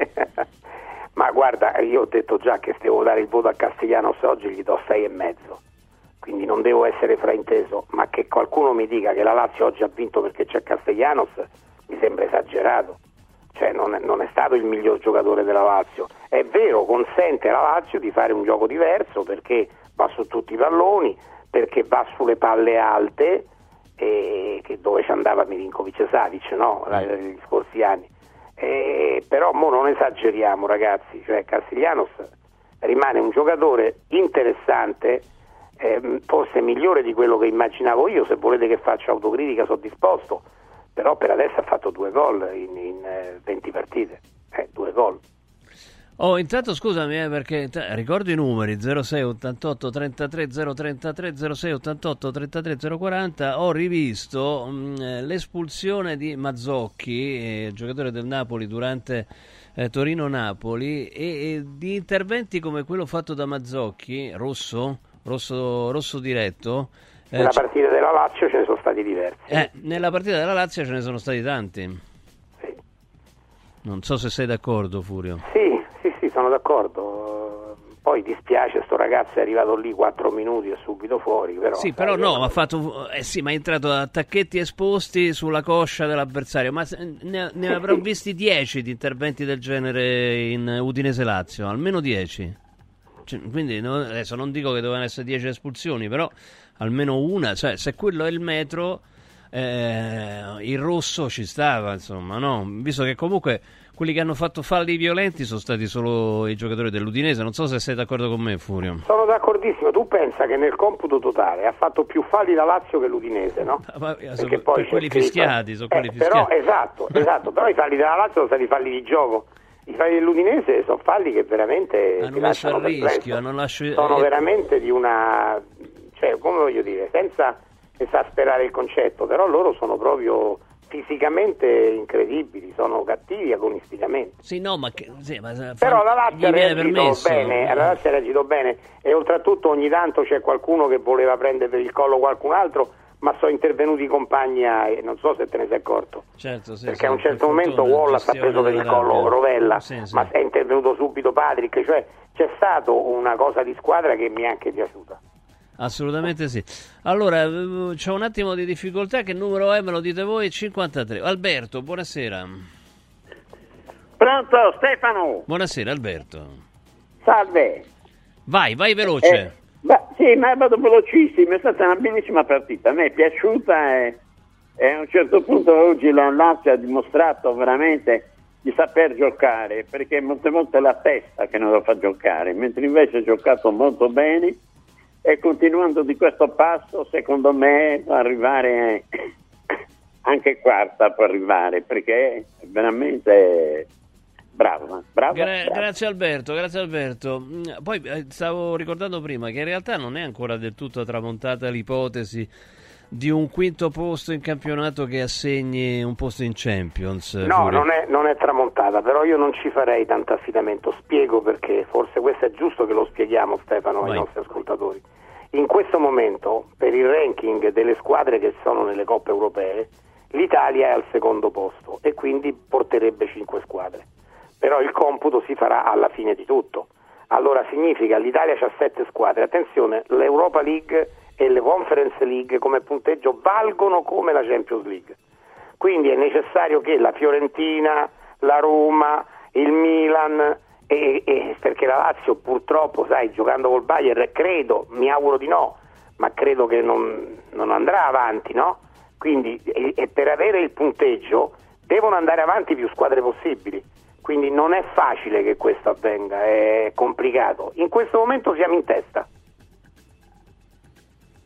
Ma guarda, io ho detto già che se devo dare il voto a Castiglianos oggi gli do sei e mezzo. quindi non devo essere frainteso, ma che qualcuno mi dica che la Lazio oggi ha vinto perché c'è Castellanos mi sembra esagerato. Cioè non è, non è stato il miglior giocatore della Lazio. È vero, consente alla Lazio di fare un gioco diverso perché va su tutti i palloni, perché va sulle palle alte, e, dove ci andava Milinkovic Savic no? negli scorsi anni. E, però mo non esageriamo ragazzi, cioè Castiglianos rimane un giocatore interessante eh, forse migliore di quello che immaginavo io, se volete che faccia autocritica sono disposto, però per adesso ha fatto due gol in, in eh, 20 partite, eh, due gol. Oh, intanto scusami eh, perché t- ricordo i numeri 06 88 33 033 06 88 33 040 ho rivisto mh, mm, l'espulsione di Mazzocchi, eh, giocatore del Napoli durante eh, Torino-Napoli e, e, di interventi come quello fatto da Mazzocchi, rosso, rosso, rosso diretto. Eh, nella partita della Lazio ce ne sono stati diversi. Eh, nella partita della Lazio ce ne sono stati tanti. Sì. Non so se sei d'accordo, Furio. Sì, sì, sì, sono d'accordo. Poi dispiace, sto ragazzo è arrivato lì 4 minuti e subito fuori. Però, sì, però no, ma ha fatto. Eh sì, ma è entrato a tacchetti esposti sulla coscia dell'avversario. Ma ne, ne avrò visti 10 di interventi del genere in Udinese Lazio, almeno 10. Cioè, quindi no, adesso non dico che dovevano essere 10 espulsioni, però almeno una, cioè se quello è il metro, eh, il rosso ci stava, insomma, no? Visto che comunque quelli che hanno fatto falli violenti sono stati solo i giocatori dell'Udinese, non so se sei d'accordo con me Furio. Sono d'accordissimo, tu pensa che nel computo totale ha fatto più falli la Lazio che l'Udinese, no? Ma, Perché poi quelli fischiati, sono eh, quelli fischiati. Però, esatto, esatto, però i falli della Lazio sono stati falli di gioco i falli dell'Udinese sono falli che veramente hanno messo a rischio, hanno lasciato... sono eh, veramente di una cioè come voglio dire, senza esasperare il concetto, però loro sono proprio fisicamente incredibili, sono cattivi agonisticamente. Sì, no, ma, che, sì, ma però la Lazio ha reagito bene, la Lazio ha reagito bene e oltretutto ogni tanto c'è qualcuno che voleva prendere per il collo qualcun altro ma sono intervenuti i compagni e non so se te ne sei accorto. Certo, sì, perché a un certo momento Wallace ha preso per il collo Rovella, sì, ma è intervenuto subito Patrick, cioè c'è stata una cosa di squadra che mi è anche piaciuta. Assolutamente sì. Allora, eh, c'è un attimo di difficoltà, che numero è? Me lo dite voi? 53. Alberto, buonasera. Pronto, Stefano? Buonasera, Alberto. Salve. Vai, vai veloce. Eh, Beh, sì, ma vado velocissimo, è stata una bellissima partita, a me è piaciuta e, e a un certo punto oggi la Lazio ha dimostrato veramente di saper giocare, perché molte volte è la testa che non lo fa giocare, mentre invece ha giocato molto bene e continuando di questo passo secondo me può arrivare anche quarta può arrivare perché veramente Bravo, bravo, Gra- bravo, Grazie Alberto, grazie Alberto. Mm, poi eh, stavo ricordando prima che in realtà non è ancora del tutto tramontata l'ipotesi di un quinto posto in campionato che assegni un posto in Champions. No, non è, non è, tramontata, però io non ci farei tanto affidamento. Spiego perché, forse questo è giusto che lo spieghiamo Stefano Vai. ai nostri ascoltatori. In questo momento, per il ranking delle squadre che sono nelle coppe europee, l'Italia è al secondo posto e quindi porterebbe cinque squadre però il computo si farà alla fine di tutto. Allora significa l'Italia ha sette squadre, attenzione, l'Europa League e le Conference League come punteggio valgono come la Champions League. Quindi è necessario che la Fiorentina, la Roma, il Milan, e, e, perché la Lazio purtroppo, sai, giocando col Bayern, credo, mi auguro di no, ma credo che non, non andrà avanti, no? Quindi e, e per avere il punteggio devono andare avanti più squadre possibili. Quindi non è facile che questo avvenga, è complicato. In questo momento siamo in testa.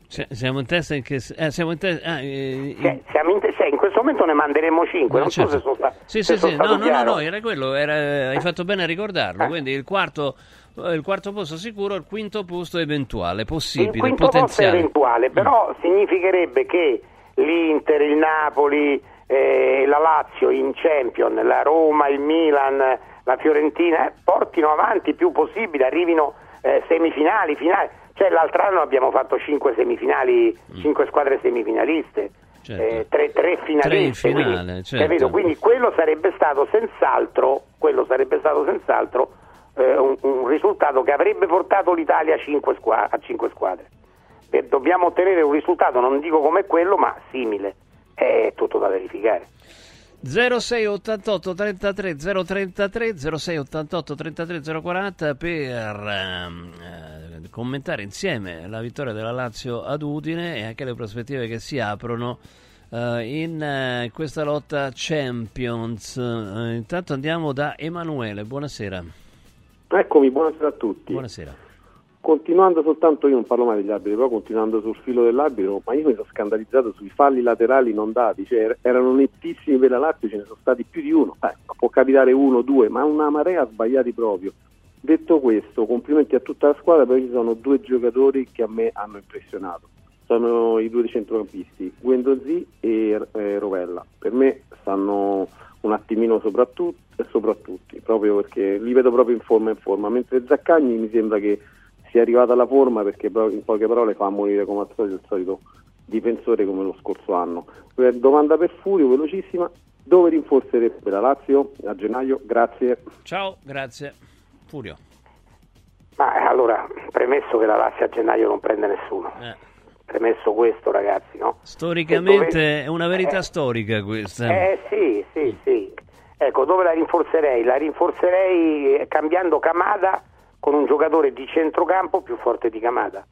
Siamo in testa in che eh, siamo in testa ah, eh, in... siamo in, te- in questo momento ne manderemo 5 non certo. so se sono, sta- sì, sì, sì. no, no, no, no, era quello era... hai fatto bene a ricordarlo eh. quindi il quarto, il quarto posto sicuro il quinto posto eventuale possibile il quinto potenziale. posto eventuale però mm. significherebbe che l'Inter, il Napoli eh, la Lazio in Champion, la Roma, il Milan, la Fiorentina portino avanti il più possibile, arrivino eh, semifinali, finali. Cioè l'altro anno abbiamo fatto 5 semifinali, 5 mm. squadre semifinaliste. Certo. Eh, tre, tre finaliste finale, quindi, certo. quindi, quello sarebbe stato senz'altro, sarebbe stato senz'altro eh, un, un, risultato che avrebbe portato l'Italia a 5 squadre, dobbiamo ottenere un risultato, non dico come quello, ma simile. È tutto da verificare. 0688 33 033 0688 33 040 per eh, commentare insieme la vittoria della Lazio ad Udine e anche le prospettive che si aprono eh, in eh, questa lotta Champions. Eh, intanto andiamo da Emanuele, buonasera. Eccomi, buonasera a tutti. Buonasera continuando soltanto, io non parlo mai degli arbitri, però continuando sul filo dell'arbitro, ma io mi sono scandalizzato sui falli laterali non dati, cioè erano nettissimi per la Lazio, ce ne sono stati più di uno, eh, può capitare uno, due, ma una marea sbagliati proprio. Detto questo, complimenti a tutta la squadra, però ci sono due giocatori che a me hanno impressionato. Sono i due centrocampisti, Guendouzi e eh, Rovella. Per me stanno un attimino soprattutto, soprattutto, proprio perché li vedo proprio in forma in forma, mentre Zaccagni mi sembra che sia arrivata alla forma perché in poche parole fa morire come al solito il solito difensore come lo scorso anno. Domanda per Furio, velocissima, dove rinforzerebbe la Lazio a gennaio? Grazie. Ciao, grazie. Furio. Ma eh, allora, premesso che la Lazio a gennaio non prende nessuno. Eh. Premesso questo, ragazzi, no? Storicamente dove... è una verità eh, storica questa. Eh sì, sì, sì. Ecco, dove la rinforzerei? La rinforzerei cambiando Camada con un giocatore di centrocampo più forte di Camada.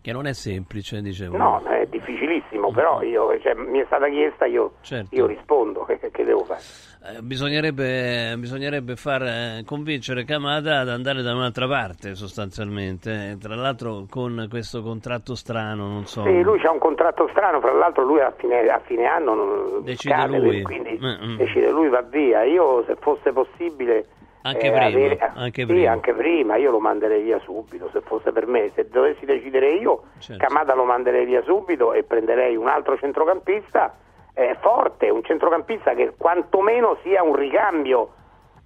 Che non è semplice, dicevo. No, è difficilissimo, però io, cioè, mi è stata chiesta, io, certo. io rispondo, che, che, devo fare? Eh, bisognerebbe, bisognerebbe far eh, convincere Camada ad andare da un'altra parte, sostanzialmente. Tra l'altro con questo contratto strano, non so. Sì, lui ha un contratto strano, fra l'altro lui a fine, a fine anno non decide cade, lui. quindi mm-hmm. decide lui, va via. Io, se fosse possibile anche, eh, prima, avere, anche, sì, prima. anche prima, io lo manderei via subito se fosse per me. Se dovessi decidere io, certo. Camada lo manderei via subito e prenderei un altro centrocampista eh, forte, un centrocampista che quantomeno sia un ricambio.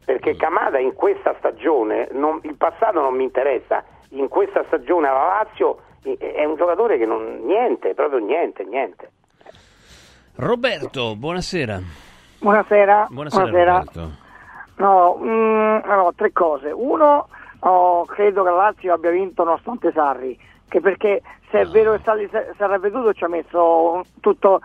Perché mm. Camada in questa stagione, non, il passato non mi interessa, in questa stagione alla Lazio è un giocatore che non niente, proprio niente, niente. Roberto, buonasera. Buonasera. Buonasera, buonasera. No, mm, no, tre cose. Uno, oh, credo che la Lazio abbia vinto nonostante Sarri, che perché se è vero che Sarri si era veduto ci ha messo tutto,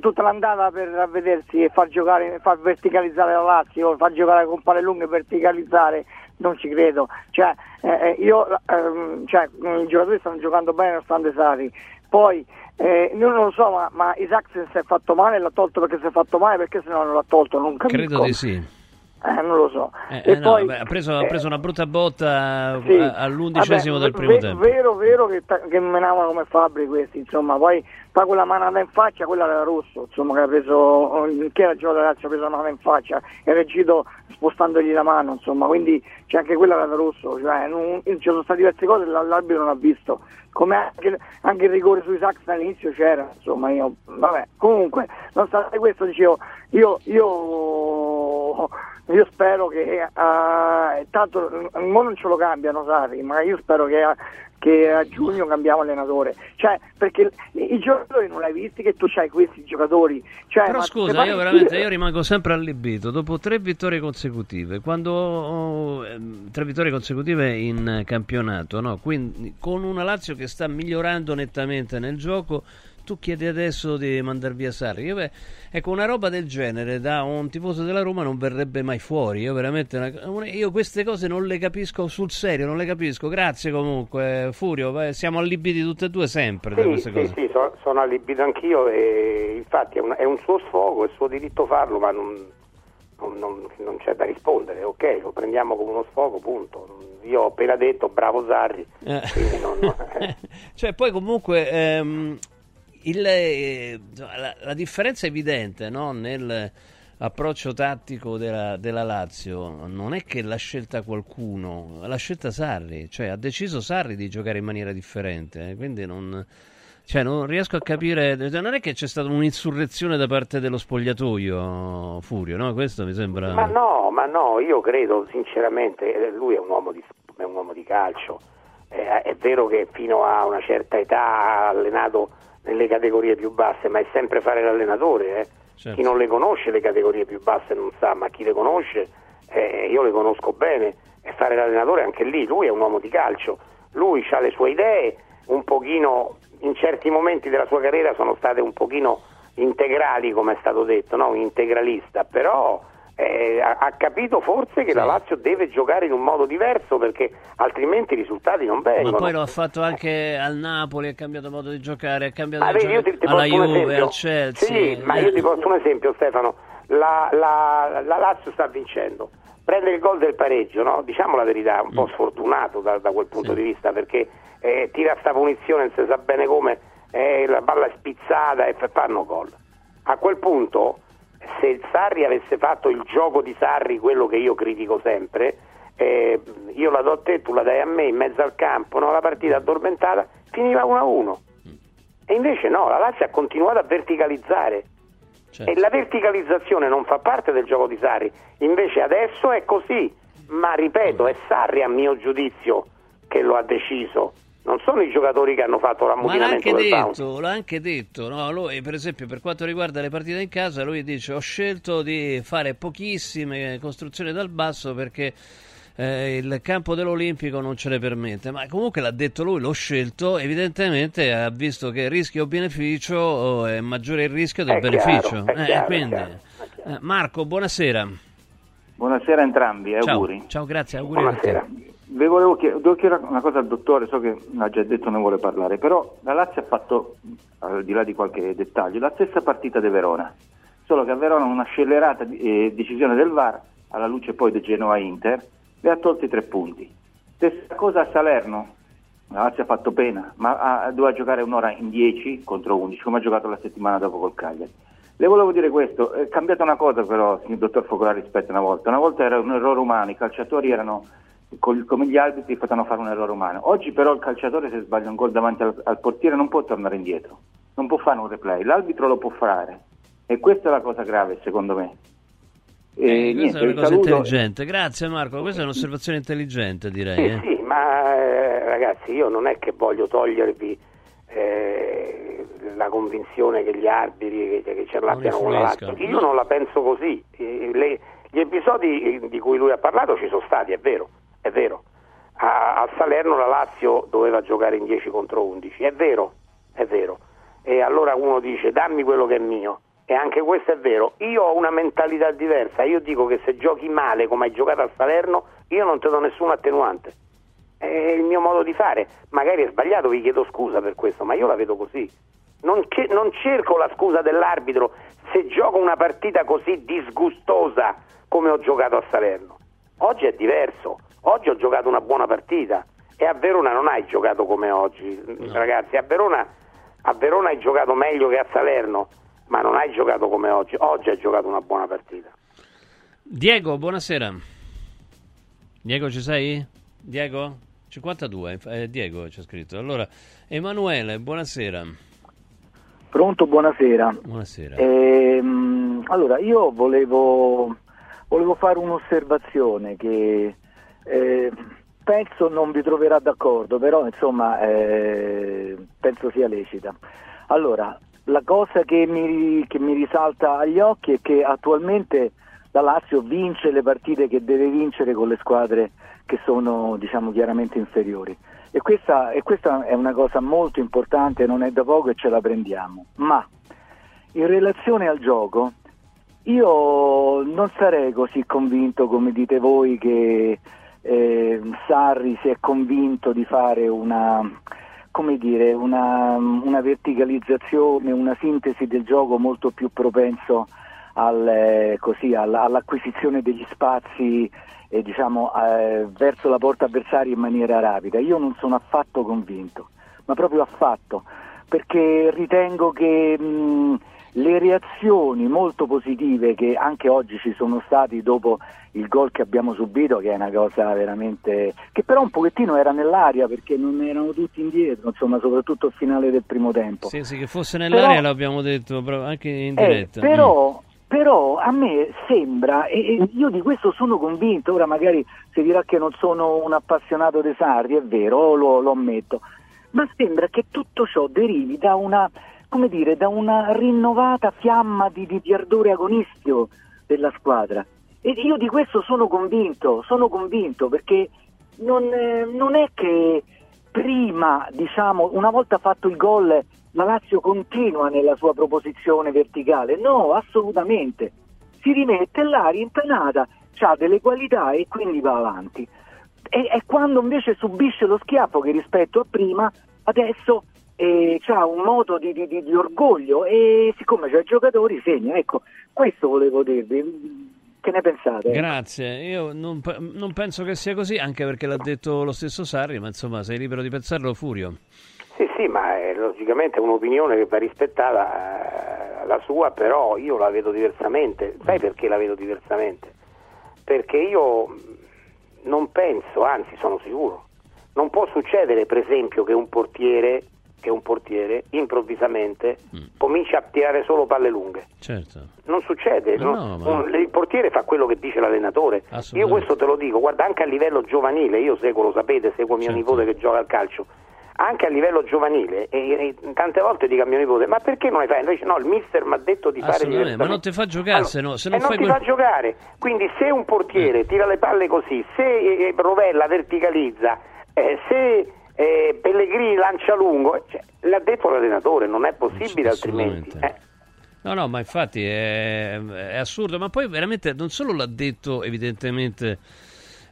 tutta l'andata per vedersi e far giocare, far verticalizzare la Lazio, far giocare con pale lunghe e verticalizzare, non ci credo. Cioè, eh, eh io, ehm, cioè, i giocatori stanno giocando bene nonostante Sarri. Poi eh, io non lo so, ma, ma Isaac si è fatto male, l'ha tolto perché si è fatto male, perché se no non l'ha tolto, non capisco. Credo di sì. Eh, non lo so. Eh, eh, no, poi, beh, ha, preso, ha, preso, una brutta botta sì, all'undicesimo vabbè, del primo ve- tempo. Vero, vero che, che menavano come Fabri questi, insomma, poi fa quella manata in faccia, quella era Rosso, insomma, che ha preso, che era il ragazzi ha preso una mano in faccia e ha reagito spostandogli la mano, insomma, quindi c'è anche quella era Rosso, cioè, non, ci sono state diverse cose che l'arbitro non ha visto, come anche, anche il rigore sui Sax all'inizio c'era, insomma, io, vabbè, comunque, nonostante questo dicevo, io, io io spero che uh, tanto non ce lo cambiano Sarri, ma io spero che, uh, che a giugno cambiamo allenatore. Cioè, perché i giocatori non l'hai visti che tu hai questi giocatori. Cioè, Però scusa, io veramente io rimango sempre allibito dopo tre vittorie consecutive. Quando ehm, tre vittorie consecutive in campionato, no? Quindi con una Lazio che sta migliorando nettamente nel gioco tu chiedi adesso di mandar via Sarri. Io, beh, ecco, una roba del genere da un tifoso della Roma non verrebbe mai fuori. Io veramente una, una, io queste cose non le capisco sul serio, non le capisco. Grazie comunque, Furio. Beh, siamo allibiti tutte e due sempre sì, da queste sì, cose. Sì, sono, sono allibito anch'io e infatti è un, è un, suo sfogo, è il suo diritto farlo, ma non, non, non, non c'è da rispondere. Ok, lo prendiamo come uno sfogo, punto io ho appena detto bravo Sarri. Eh. Non, cioè, poi comunque ehm, il, eh, la, la, differenza evidente no? nell'approccio tattico della, della, Lazio. Non è che l'ha scelta qualcuno, l'ha scelta Sarri, cioè ha deciso Sarri di giocare in maniera differente. Eh, quindi non, cioè, non riesco a capire. Non è che c'è stata un'insurrezione da parte dello spogliatoio, Furio, no? Questo mi sembra. Ma no, ma no, io credo sinceramente, eh, lui è un uomo di, un uomo di calcio. Eh, è vero che fino a una certa età ha allenato nelle categorie più basse, ma è sempre fare l'allenatore. Eh. Certo. Chi non le conosce le categorie più basse non sa, ma chi le conosce, eh, io le conosco bene, e fare l'allenatore anche lì, lui è un uomo di calcio. lui ha le sue idee, un pochino, in certi momenti della sua carriera sono state un pochino integrali, come è stato detto, no? integralista, però eh, ha, capito forse che sì. la Lazio deve giocare in un modo diverso perché altrimenti i risultati non vengono. Ma poi lo ha fatto anche al Napoli, ha cambiato modo di giocare, ha cambiato di giocare alla Juve, al Chelsea. Sì, ma io ti porto un esempio Stefano, la, la, la Lazio sta vincendo prende il gol del pareggio, no? diciamo la verità, un po' mm. sfortunato da, da quel punto sì. di vista perché eh, tira sta punizione, non si sa bene come, eh, la palla è spizzata e fanno gol. A quel punto, se il Sarri avesse fatto il gioco di Sarri, quello che io critico sempre, eh, io la do a te, tu la dai a me in mezzo al campo, no? la partita addormentata, finiva 1-1. Mm. E invece no, la Lazio ha continuato a verticalizzare Certo. E la verticalizzazione non fa parte del gioco di Sarri, invece adesso è così, ma ripeto, è Sarri a mio giudizio che lo ha deciso. Non sono i giocatori che hanno fatto l'ammutinamento Ma l'ha anche detto, l'ha anche detto, no? lui, per esempio per quanto riguarda le partite in casa, lui dice ho scelto di fare pochissime costruzioni dal basso perché eh, il campo dell'Olimpico non ce le permette, ma comunque l'ha detto lui, l'ho scelto, evidentemente ha visto che rischio-beneficio oh, è maggiore il rischio del è beneficio. Chiaro, eh, chiaro, quindi, chiaro, eh, Marco, buonasera. Buonasera a entrambi, Ciao. auguri. Ciao, grazie, auguri buonasera. a te. Vi volevo chiedere, devo chiedere una cosa al dottore, so che l'ha già detto ne vuole parlare, però la Lazio ha fatto, al di là di qualche dettaglio, la stessa partita di Verona, solo che a Verona una scellerata eh, decisione del VAR, alla luce poi di Genoa-Inter, le ha tolti tre punti. Stessa cosa a Salerno, la Lazio ha fatto pena, ma ha, doveva giocare un'ora in 10 contro 11, come ha giocato la settimana dopo col Cagliari. Le volevo dire questo, è cambiata una cosa però, il dottor Focolari rispetto a una volta. Una volta era un errore umano, i calciatori erano come gli arbitri potevano fare un errore umano. Oggi però il calciatore se sbaglia un gol davanti al, al, portiere non può tornare indietro, non può fare un replay, l'arbitro lo può fare e questa è la cosa grave secondo me. E eh, questa niente, è una cosa saluto. intelligente, grazie Marco, questa è un'osservazione intelligente direi. Sì, eh. sì ma eh, ragazzi io non è che voglio togliervi eh, la convinzione che gli arbitri che, che ce l'abbiano con l'altro, io non la penso così, Le, gli episodi di cui lui ha parlato ci sono stati, è vero, è vero. A, a Salerno la Lazio doveva giocare in 10 contro 11, è vero, è vero. E allora uno dice dammi quello che è mio e anche questo è vero, io ho una mentalità diversa, io dico che se giochi male come hai giocato a Salerno, io non ti do nessun attenuante. È il mio modo di fare, magari è sbagliato, vi chiedo scusa per questo, ma io la vedo così. Non, ce- non cerco la scusa dell'arbitro se gioco una partita così disgustosa come ho giocato a Salerno. Oggi è diverso, oggi ho giocato una buona partita e a Verona non hai giocato come oggi, no. ragazzi, a Verona, a Verona hai giocato meglio che a Salerno ma non hai giocato come oggi. Oggi hai giocato una buona partita. Diego, buonasera. Diego, ci sei? Diego? 52, eh, Diego c'è scritto. Allora, Emanuele, buonasera. Pronto, buonasera. Buonasera. Ehm, allora, io volevo, volevo, fare un'osservazione che eh, penso non vi troverà d'accordo, però insomma eh, penso sia lecita. Allora, la cosa che mi, che mi risalta agli occhi è che attualmente la Lazio vince le partite che deve vincere con le squadre che sono diciamo, chiaramente inferiori. E questa, e questa, è una cosa molto importante, non è da poco e ce la prendiamo. Ma in relazione al gioco, io non sarei così convinto come dite voi che eh, Sarri si è convinto di fare una, dire, una, una, verticalizzazione, una sintesi del gioco molto più propenso al, eh, così, all'acquisizione degli spazi eh, diciamo, eh, verso la porta avversaria in maniera rapida. Io non sono affatto convinto, ma proprio affatto, perché ritengo che mh, le reazioni molto positive che anche oggi ci sono stati dopo il gol che abbiamo subito, che è una cosa veramente che però un pochettino era nell'aria perché non erano tutti indietro, insomma, soprattutto al finale del primo tempo. Sì, sì, che fosse nell'aria però, l'abbiamo detto anche in eh, diretta. Eh, però, mm. però a me sembra, e io di questo sono convinto, ora magari si dirà che non sono un appassionato dei Sarri, è vero, lo, lo ammetto, ma sembra che tutto ciò derivi da una come dire, da una rinnovata fiamma di, di, di ardore agonistico della squadra. E io di questo sono convinto, sono convinto perché non, eh, non è che prima, diciamo, una volta fatto il gol, la Lazio continua nella sua proposizione verticale. No, assolutamente. Si rimette là, rimpenata, ha delle qualità e quindi va avanti. E, e quando invece subisce lo schiaffo che rispetto a prima, adesso eh, ha un moto di, di, di, orgoglio e siccome c'è giocatori segna. Ecco, questo volevo dirvi. Che ne pensate? Grazie, io non, non, penso che sia così, anche perché l'ha detto lo stesso Sarri, ma insomma sei libero di pensarlo, Furio. Sì, sì, ma è logicamente un'opinione che va rispettata eh, la sua, però io la vedo diversamente. Sai perché la vedo diversamente? Perché io non penso, anzi sono sicuro, non può succedere per esempio che un portiere che un portiere improvvisamente mm. comincia a tirare solo palle lunghe. Certo. Non succede, no, no, no, un, il portiere fa quello che dice l'allenatore. Io questo te lo dico, guarda anche a livello giovanile, io seguo, lo sapete, seguo mio certo. nipote che gioca al calcio. Anche a livello giovanile, e, e, tante volte dico a mio nipote: Ma perché non hai fatto? Invece, no, il mister mi ha detto di fare diversamente. Ma non ti fa giocare allora, se, no, se non, non ti quel... fa giocare. Quindi, se un portiere eh. tira le palle così, se eh, Rovella verticalizza, eh, se eh, Pellegrini lancia lungo, cioè, l'ha detto l'allenatore, non è possibile altrimenti. Eh. No, no, ma infatti è, è, assurdo, ma poi veramente non solo l'ha detto evidentemente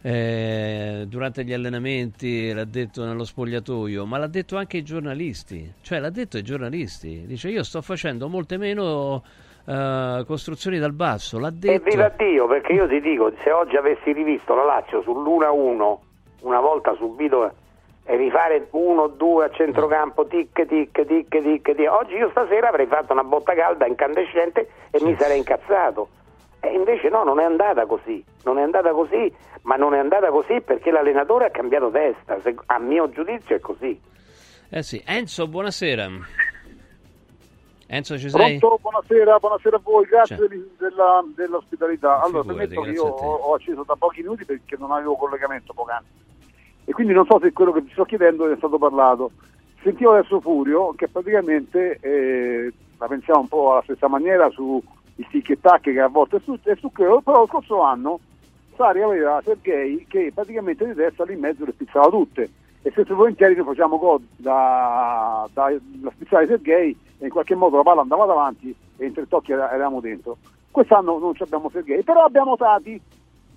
eh, durante gli allenamenti, l'ha detto nello spogliatoio, ma l'ha detto anche ai giornalisti, cioè l'ha detto ai giornalisti, dice io sto facendo molte meno uh, costruzioni dal basso, l'ha detto. E viva Dio, perché io ti dico, se oggi avessi rivisto la Lazio sull'1-1, una volta subito e rifare uno o due a centrocampo, tic, tic, tic, tic, tic. Oggi io stasera avrei fatto una botta calda incandescente e sì. mi sarei incazzato. E invece no, non è andata così, non è andata così, ma non è andata così perché l'allenatore ha cambiato testa, Se, a mio giudizio è così. Eh sì, Enzo, buonasera. Enzo ci sei? Pronto, buonasera, buonasera a voi, grazie della, dell'ospitalità. Allora, permetto che io ho, ho acceso da pochi minuti perché non avevo collegamento poc'anzi e quindi non so se quello che ti sto chiedendo è stato parlato. Sentivo adesso Furio che praticamente eh, la pensiamo un po' alla stessa maniera su tic e tac che a volte è su, è su quello, però lo scorso anno Sari aveva Sergei che praticamente di testa lì in mezzo le spizzava tutte e spesso volentieri noi facciamo gol da, da, da spizzare Sergei e in qualche modo la palla andava davanti e in tre tocchi eravamo dentro. Quest'anno non abbiamo Sergei, però abbiamo Tati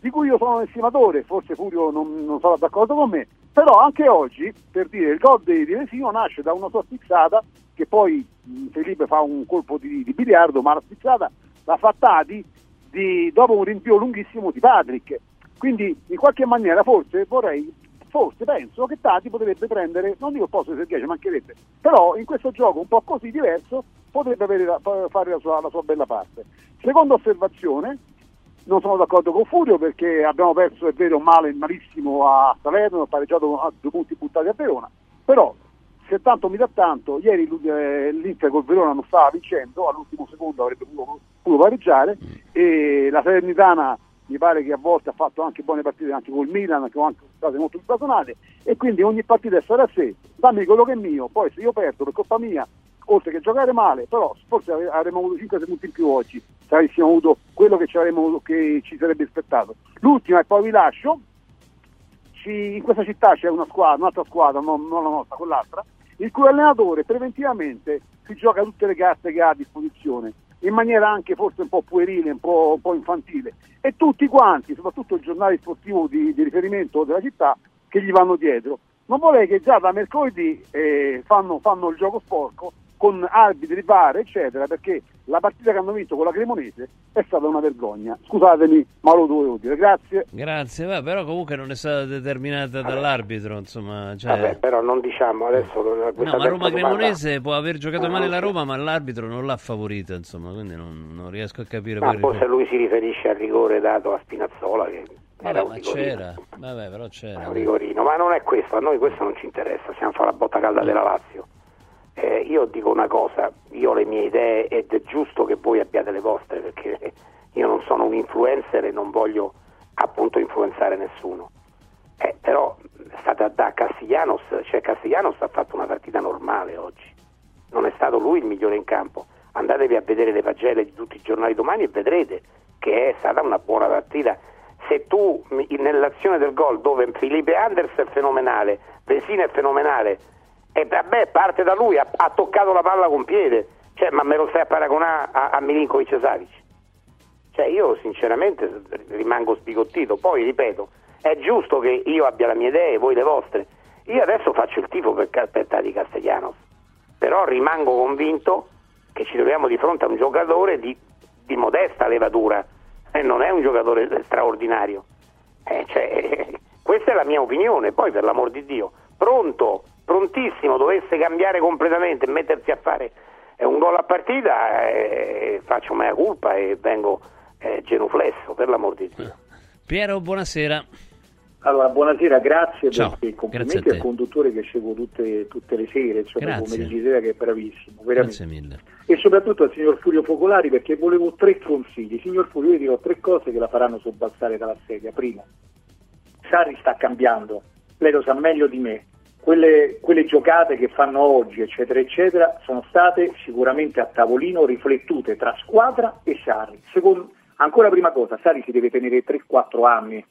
di cui io sono un estimatore, forse Furio non, non, sarà d'accordo con me, però anche oggi, per dire, il gol di, di Vesino nasce da una sua spizzata, che poi Felipe fa un colpo di, di biliardo, ma la spizzata l'ha fatta di, di, dopo un rinvio lunghissimo di Patrick. Quindi in qualche maniera forse vorrei, forse penso che Tati potrebbe prendere, non dico il posto di Sergei, ci mancherebbe, però in questo gioco un po' così diverso potrebbe avere, fare la sua, la sua bella parte. Seconda osservazione, non sono d'accordo con Furio perché abbiamo perso, è vero, male, malissimo a Salerno, ho pareggiato a due punti buttati a Verona, però se tanto mi dà tanto, ieri eh, l'Inter col Verona non stava vincendo, all'ultimo secondo avrebbe potuto, pareggiare e la Salernitana mi pare che a volte ha fatto anche buone partite anche col Milan, che sono anche state molto blasonate e quindi ogni partita è stata a sé, dammi quello che è mio, poi se io perdo per colpa mia oltre che giocare male, però forse avremmo avuto 5 punti in più oggi se avessimo avuto quello che ci, avremmo, che ci sarebbe aspettato. L'ultima e poi vi lascio, ci, in questa città c'è una squadra, un'altra squadra, non, non la nostra, quell'altra, il cui allenatore preventivamente si gioca tutte le carte che ha a disposizione in maniera anche forse un po' puerile, un po', un po infantile e tutti quanti, soprattutto il giornale sportivo di, di riferimento della città, che gli vanno dietro. Non vorrei che già da mercoledì eh, fanno, fanno il gioco sporco con arbitri, VAR, eccetera, perché la partita che hanno vinto con la Cremonese è stata una vergogna. Scusatemi, ma lo dovevo dire. Grazie. Grazie, Beh, però comunque non è stata determinata Vabbè. dall'arbitro, insomma. Cioè... Vabbè, però non diciamo adesso... No, ma Roma Cremonese può aver giocato eh, male la Roma, ma l'arbitro non l'ha favorita, insomma, quindi non, non riesco a capire... Ma forse lui si riferisce al rigore dato a Spinazzola, che Vabbè, ma c'era, Vabbè, però c'era. un rigorino, ma non è questo, a noi questo non ci interessa, stiamo a fare la botta calda della Lazio. Eh, io dico una cosa, io ho le mie idee ed è giusto che voi abbiate le vostre perché io non sono un influencer e non voglio appunto influenzare nessuno. Eh, però stata da Castiglianos, cioè Castiglianos ha fatto una partita normale oggi, non è stato lui il migliore in campo. Andatevi a vedere le pagelle di tutti i giornali domani e vedrete che è stata una buona partita se tu nell'azione del gol dove Felipe Anders è fenomenale, Vesina è fenomenale, e vabbè parte da lui, ha, ha toccato la palla con piede, cioè, ma me lo stai a paragonare a, a Milinkovic Savic? Cioè io sinceramente rimango sbigottito, poi ripeto, è giusto che io abbia la mia idea e voi le vostre, io adesso faccio il tifo per, per Tati Castellanos, però rimango convinto che ci troviamo di fronte a un giocatore di, di modesta levatura. E non è un giocatore straordinario. Eh, cioè, questa è la mia opinione, poi per l'amor di Dio, pronto, prontissimo, dovesse cambiare completamente e mettersi a fare un gol a partita, eh, faccio mea colpa e vengo eh, genuflesso, per l'amor di Dio. Piero, buonasera. Allora, buonasera, grazie Ciao, perché complimenti grazie al conduttore che seguo tutte, tutte le sere, insomma, come sera che è bravissimo, veramente. Grazie mille. E soprattutto al signor Furio Focolari perché volevo tre consigli. Signor Furio, io dirò tre cose che la faranno sobbalzare dalla sedia. Primo, Sarri sta cambiando, lei lo sa meglio di me. Quelle, quelle giocate che fanno oggi, eccetera, eccetera, sono state sicuramente a tavolino riflettute tra squadra e Sarri. Secondo, ancora prima cosa, Sarri si deve tenere 3-4 anni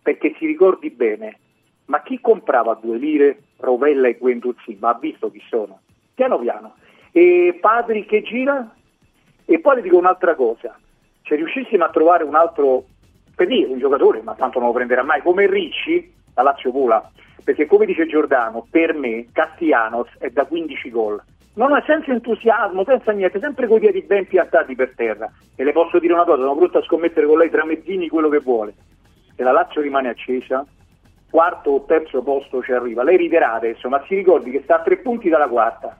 perché si ricordi bene, ma chi comprava a due lire Rovella e Guendouzi? Ma ha visto chi sono? Piano piano. E Padri che gira? E poi le dico un'altra cosa, se riuscissimo a trovare un altro, per dire un giocatore, ma tanto non lo prenderà mai, come Ricci, la Lazio vola, perché come dice Giordano, per me Castianos è da 15 gol. Non è senza entusiasmo, senza niente, sempre con i piedi ben piantati per terra. E le posso dire una cosa, sono pronto a scommettere con lei tra mezzini quello che vuole. Se la Lazio rimane accesa, quarto o terzo posto ci arriva. Lei riderà adesso, ma si ricordi che sta a tre punti dalla quarta.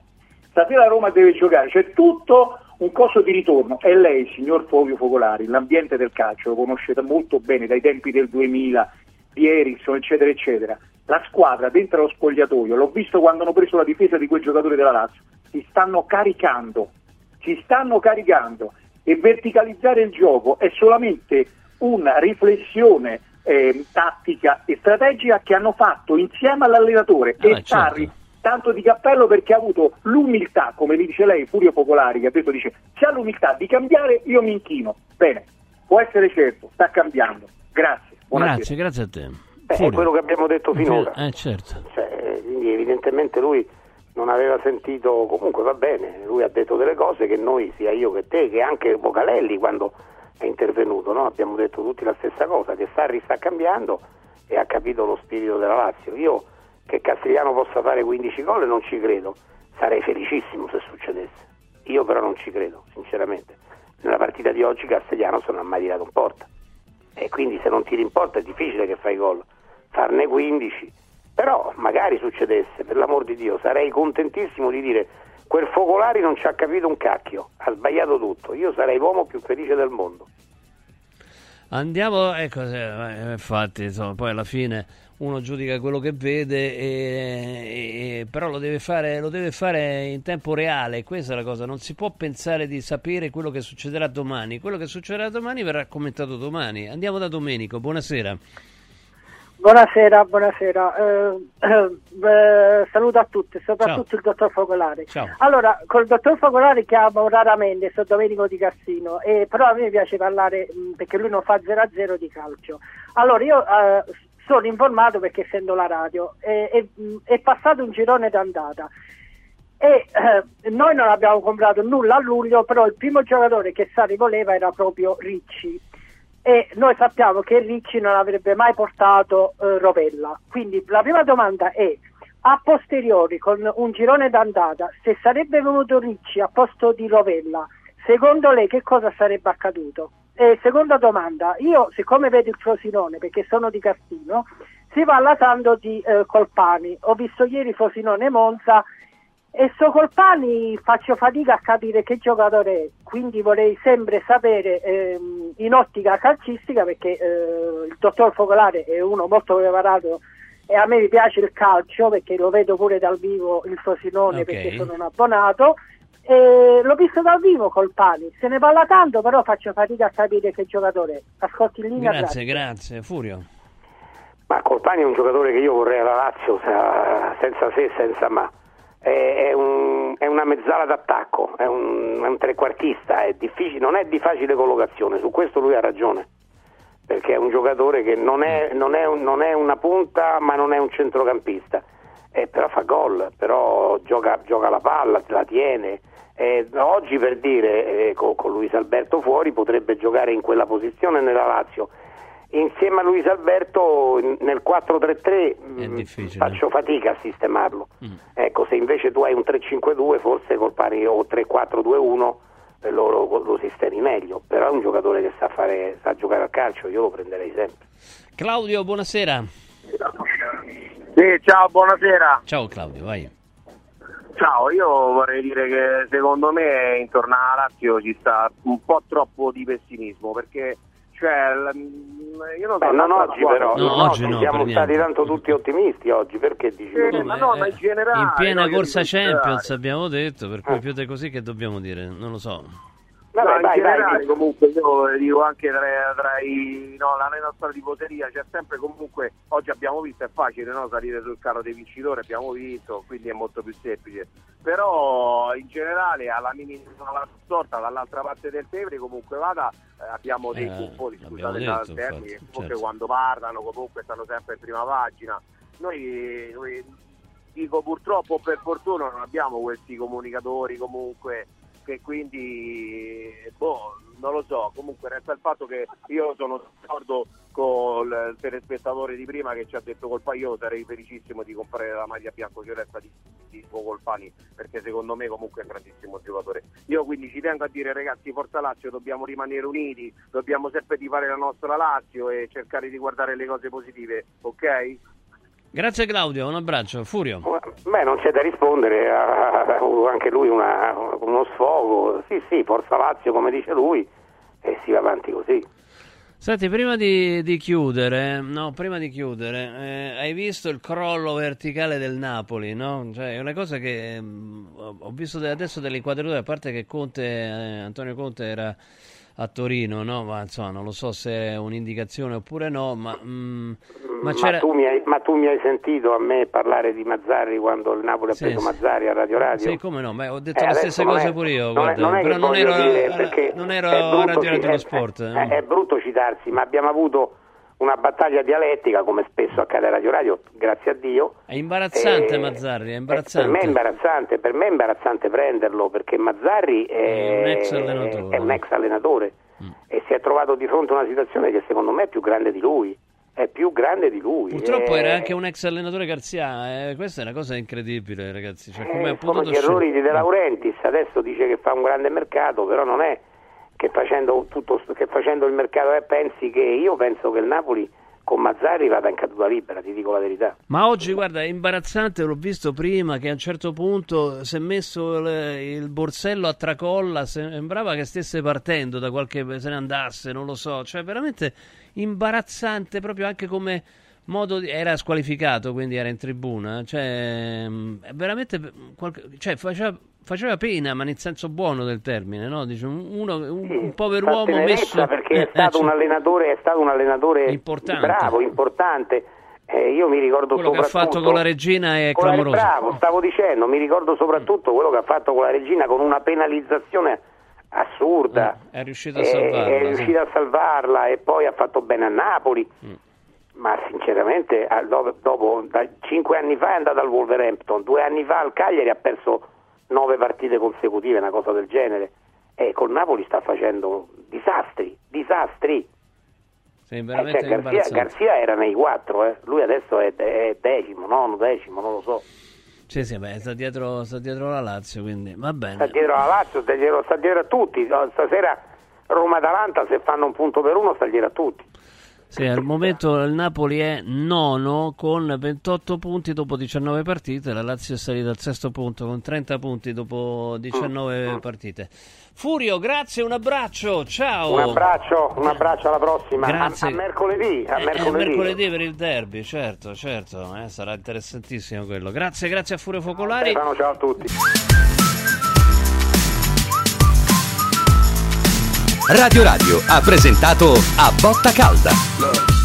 Stasera Roma deve giocare, c'è tutto un coso di ritorno. E lei, signor Fovio Focolari, l'ambiente del calcio lo conoscete molto bene dai tempi del 2000, di Ericsson, eccetera, eccetera. La squadra dentro lo spogliatoio, l'ho visto quando hanno preso la difesa di quei giocatori della Lazio, si stanno caricando, si stanno caricando e verticalizzare il gioco è solamente una riflessione eh, tattica e strategica che hanno fatto insieme all'allenatore Ah, e Sarri tanto di cappello perché ha avuto l'umiltà, come mi dice lei, Furio Popolari, che ha detto, dice, se ha l'umiltà di cambiare io mi inchino. Bene, può essere certo, sta cambiando. Grazie. Buonasera. Grazie, grazie a te. Beh, è quello che abbiamo detto finora. Eh, certo. Cioè, quindi evidentemente lui non aveva sentito, comunque va bene, lui ha detto delle cose che noi, sia io che te, che anche Vocalelli quando è intervenuto, no? abbiamo detto tutti la stessa cosa, che Sarri sta cambiando e ha capito lo spirito della Lazio. Io che Castigliano possa fare 15 gol non ci credo, sarei felicissimo se succedesse. Io però non ci credo, sinceramente. Nella partita di oggi Castigliano non ha mai tirato in porta e quindi se non tiri in porta è difficile che fai gol, farne 15. Però magari succedesse, per l'amor di Dio, sarei contentissimo di dire quel Focolari non ci ha capito un cacchio, ha sbagliato tutto, io sarei l'uomo più felice del mondo. Andiamo, ecco, eh, infatti, insomma, poi alla fine uno giudica quello che vede, e- e- però lo deve, fare, lo deve fare in tempo reale, questa è la cosa, non si può pensare di sapere quello che succederà domani, quello che succederà domani verrà commentato domani. Andiamo da Domenico, buonasera. Buonasera, buonasera. Eh, eh, saluto a tutti, soprattutto il dottor Focolari. Ciao. Allora, col dottor Focolari chiamo raramente, sono Domenico di Cassino, e però a me piace parlare mh, perché lui non fa 0-0 di calcio. Allora, io eh, sono informato perché essendo la radio, e, mh, è passato un girone d'andata. E eh, noi non abbiamo comprato nulla a luglio, però il primo giocatore che Sari voleva era proprio Ricci e noi sappiamo che Ricci non avrebbe mai portato eh, Rovella. Quindi la prima domanda è a posteriori con un girone d'andata, se sarebbe venuto Ricci a posto di Rovella, secondo lei che cosa sarebbe accaduto? E seconda domanda, io siccome vedo il Frosinone perché sono di Castino, si parla tanto di eh, Colpani, ho visto ieri Frosinone Monza e so Colpani faccio fatica a capire che giocatore è, quindi vorrei sempre sapere ehm, in ottica calcistica perché eh, il dottor Focolare è uno molto preparato e a me mi piace il calcio perché lo vedo pure dal vivo il Frosinone Ok. perché sono un abbonato e l'ho visto dal vivo Colpani, se ne parla tanto però faccio fatica a capire che giocatore. Ascolti in linea, Grazie, grazie. Furio. Ma Colpani è un giocatore che io vorrei alla Lazio senza se e senza ma. È, è un- è una mezzala d'attacco, è un, è un trequartista, è difficile- non è di facile collocazione, su questo lui ha ragione. perché è un giocatore che non è, non è, un, non è una punta ma non è un centrocampista, eh, però fa gol, però gioca, gioca la palla, la tiene. Eh, oggi per dire eh, con, con Luis Alberto fuori potrebbe giocare in quella posizione nella Lazio. Insieme a Luis Alberto nel 4-3-3 mh, faccio fatica a sistemarlo. Mm. Ecco, se invece tu hai un 3-5-2 forse col pari o 3-4-2-1 loro lo sistemi meglio, però è un giocatore che sa, fare, sa giocare a calcio, io lo prenderei sempre. Claudio, buonasera. Sì, ciao, buonasera. Ciao Claudio, vai. Ciao, io vorrei dire che secondo me intorno alla Lazio ci sta un po' troppo di pessimismo perché cioè, io non, Beh, non oggi però, no, no, oggi no, siamo stati niente. tanto tutti ottimisti oggi, perché dici così? ma no, ma in generale In piena no, corsa. Champions abbiamo detto, per cui più di così che dobbiamo dire? Non lo so. Vabbè, No, in vai, generale vai. comunque io dico anche tra, tra i no, la nostra tifoseria c'è sempre comunque oggi abbiamo visto è facile no, salire sul carro dei vincitori abbiamo vinto quindi è molto più semplice però in generale alla minima sorta dall'altra parte del Tevere comunque vada eh, abbiamo dei Eh, l'abbiamo scusate detto, dal termine infatti, che comunque certo. quando parlano comunque stanno sempre in prima pagina noi, noi dico purtroppo o per fortuna non abbiamo questi comunicatori comunque che quindi boh, non lo so, comunque resta il fatto che io sono d'accordo con il telespettatore di prima che ci ha detto colpa io sarei felicissimo di comprare la maglia bianco-violetta di, di Colpani perché secondo me comunque è un grandissimo giocatore. Io quindi ci tengo a dire ragazzi Forza Lazio dobbiamo rimanere uniti, dobbiamo sempre tifare la nostra Lazio e cercare di guardare le cose positive, ok? Grazie Claudio, un abbraccio. Furio. Beh, non c'è da rispondere, ha anche lui una- uno sfogo. Sì, sì, Forza Lazio, come dice lui, e si va avanti così. Senti, prima di, di chiudere, no, prima di chiudere, eh, hai visto il crollo verticale del Napoli, no? Cioè, è una cosa che mm, ho visto de- adesso delle inquadrature, a parte che Conte, eh, Antonio Conte era a Torino, no? Ma insomma, non lo so se è un'indicazione oppure no, ma, mm, ma Ma, tu mi hai, ma tu mi hai sentito a me parlare di Mazzarri quando il Napoli Sì, ha preso sì. Mazzarri a Radio Radio? Sì, come no, ma ho detto Eh, stesse non cose è- pure io, non guarda, non è che però non ero, dire, non ero a Radio Radio Sport. eh. È, è brutto citarsi, ma abbiamo avuto una battaglia dialettica, come spesso accade a Radio Radio, grazie a Dio. È imbarazzante Eh, Mazzarri, è Per imbarazzante. me è imbarazzante, per me è imbarazzante prenderlo perché Mazzarri è, È un ex allenatore. Mm. è un ex allenatore e si è trovato di fronte a una situazione che secondo me è più grande di lui. È più grande di lui. Purtroppo Eh, era anche un ex allenatore Garzia, eh, questa è una cosa incredibile, ragazzi. Cioè, eh, sono gli errori di De Laurentiis, adesso dice che fa un grande mercato, però non è che facendo, tutto, che facendo il mercato eh, pensi che io penso che il Napoli con Mazzarri vada in caduta libera, ti dico la verità. Ma oggi, guarda, è imbarazzante, l'ho visto prima, che a un certo punto si è messo il, il borsello a tracolla, sembrava che stesse partendo da qualche... se ne andasse, non lo so. Cioè, veramente imbarazzante, proprio anche come modo di... Era squalificato, quindi era in tribuna. Cioè, mh, è veramente... qualche- Cioè, faceva... Faceva pena, ma nel senso buono del termine, no? Dice, un, uno, un, un Fa pover'uomo messo... perché eh, è eh, stato cioè, un allenatore, è stato un allenatore Importante. bravo, importante. Eh, io mi ricordo Quello che ha fatto con la regina è con la- clamoroso. bravo, stavo dicendo, mi ricordo soprattutto quello che ha fatto con la regina con una penalizzazione assurda. È riuscito a Eh, salvarla. è sì. riuscito a salvarla e poi ha fatto bene a Napoli. Mm. Ma sinceramente, dopo, dopo- da cinque anni fa è andato al Wolverhampton, due anni fa al Cagliari ha perso nove partite consecutive, una cosa del genere. E col Napoli sta facendo disastri, disastri. Sì, Eh, veramente cioè, Garzia. Garzia era nei quattro, eh. lui adesso è, è decimo, nono, decimo, non lo so. Sì, sì, beh, sta dietro, sta dietro la Lazio, quindi va bene. Sta dietro la Lazio, sta dietro, sta dietro a tutti. Stasera Roma-Atalanta, se fanno un punto per uno, sta dietro a tutti. Sì, al momento il Napoli è nono con 28 punti dopo 19 partite, la Lazio è salita al sesto punto con 30 punti dopo 19 partite. Furio, grazie, un abbraccio, ciao! Un abbraccio, un abbraccio alla prossima. A, Grazie. a mercoledì. A Eh, eh, mercoledì. mercoledì per il derby, certo, certo, eh, sarà interessantissimo quello. Grazie, grazie a Furio Focolari. Stefano, ciao a tutti. Radio Radio ha presentato A Botta Calda.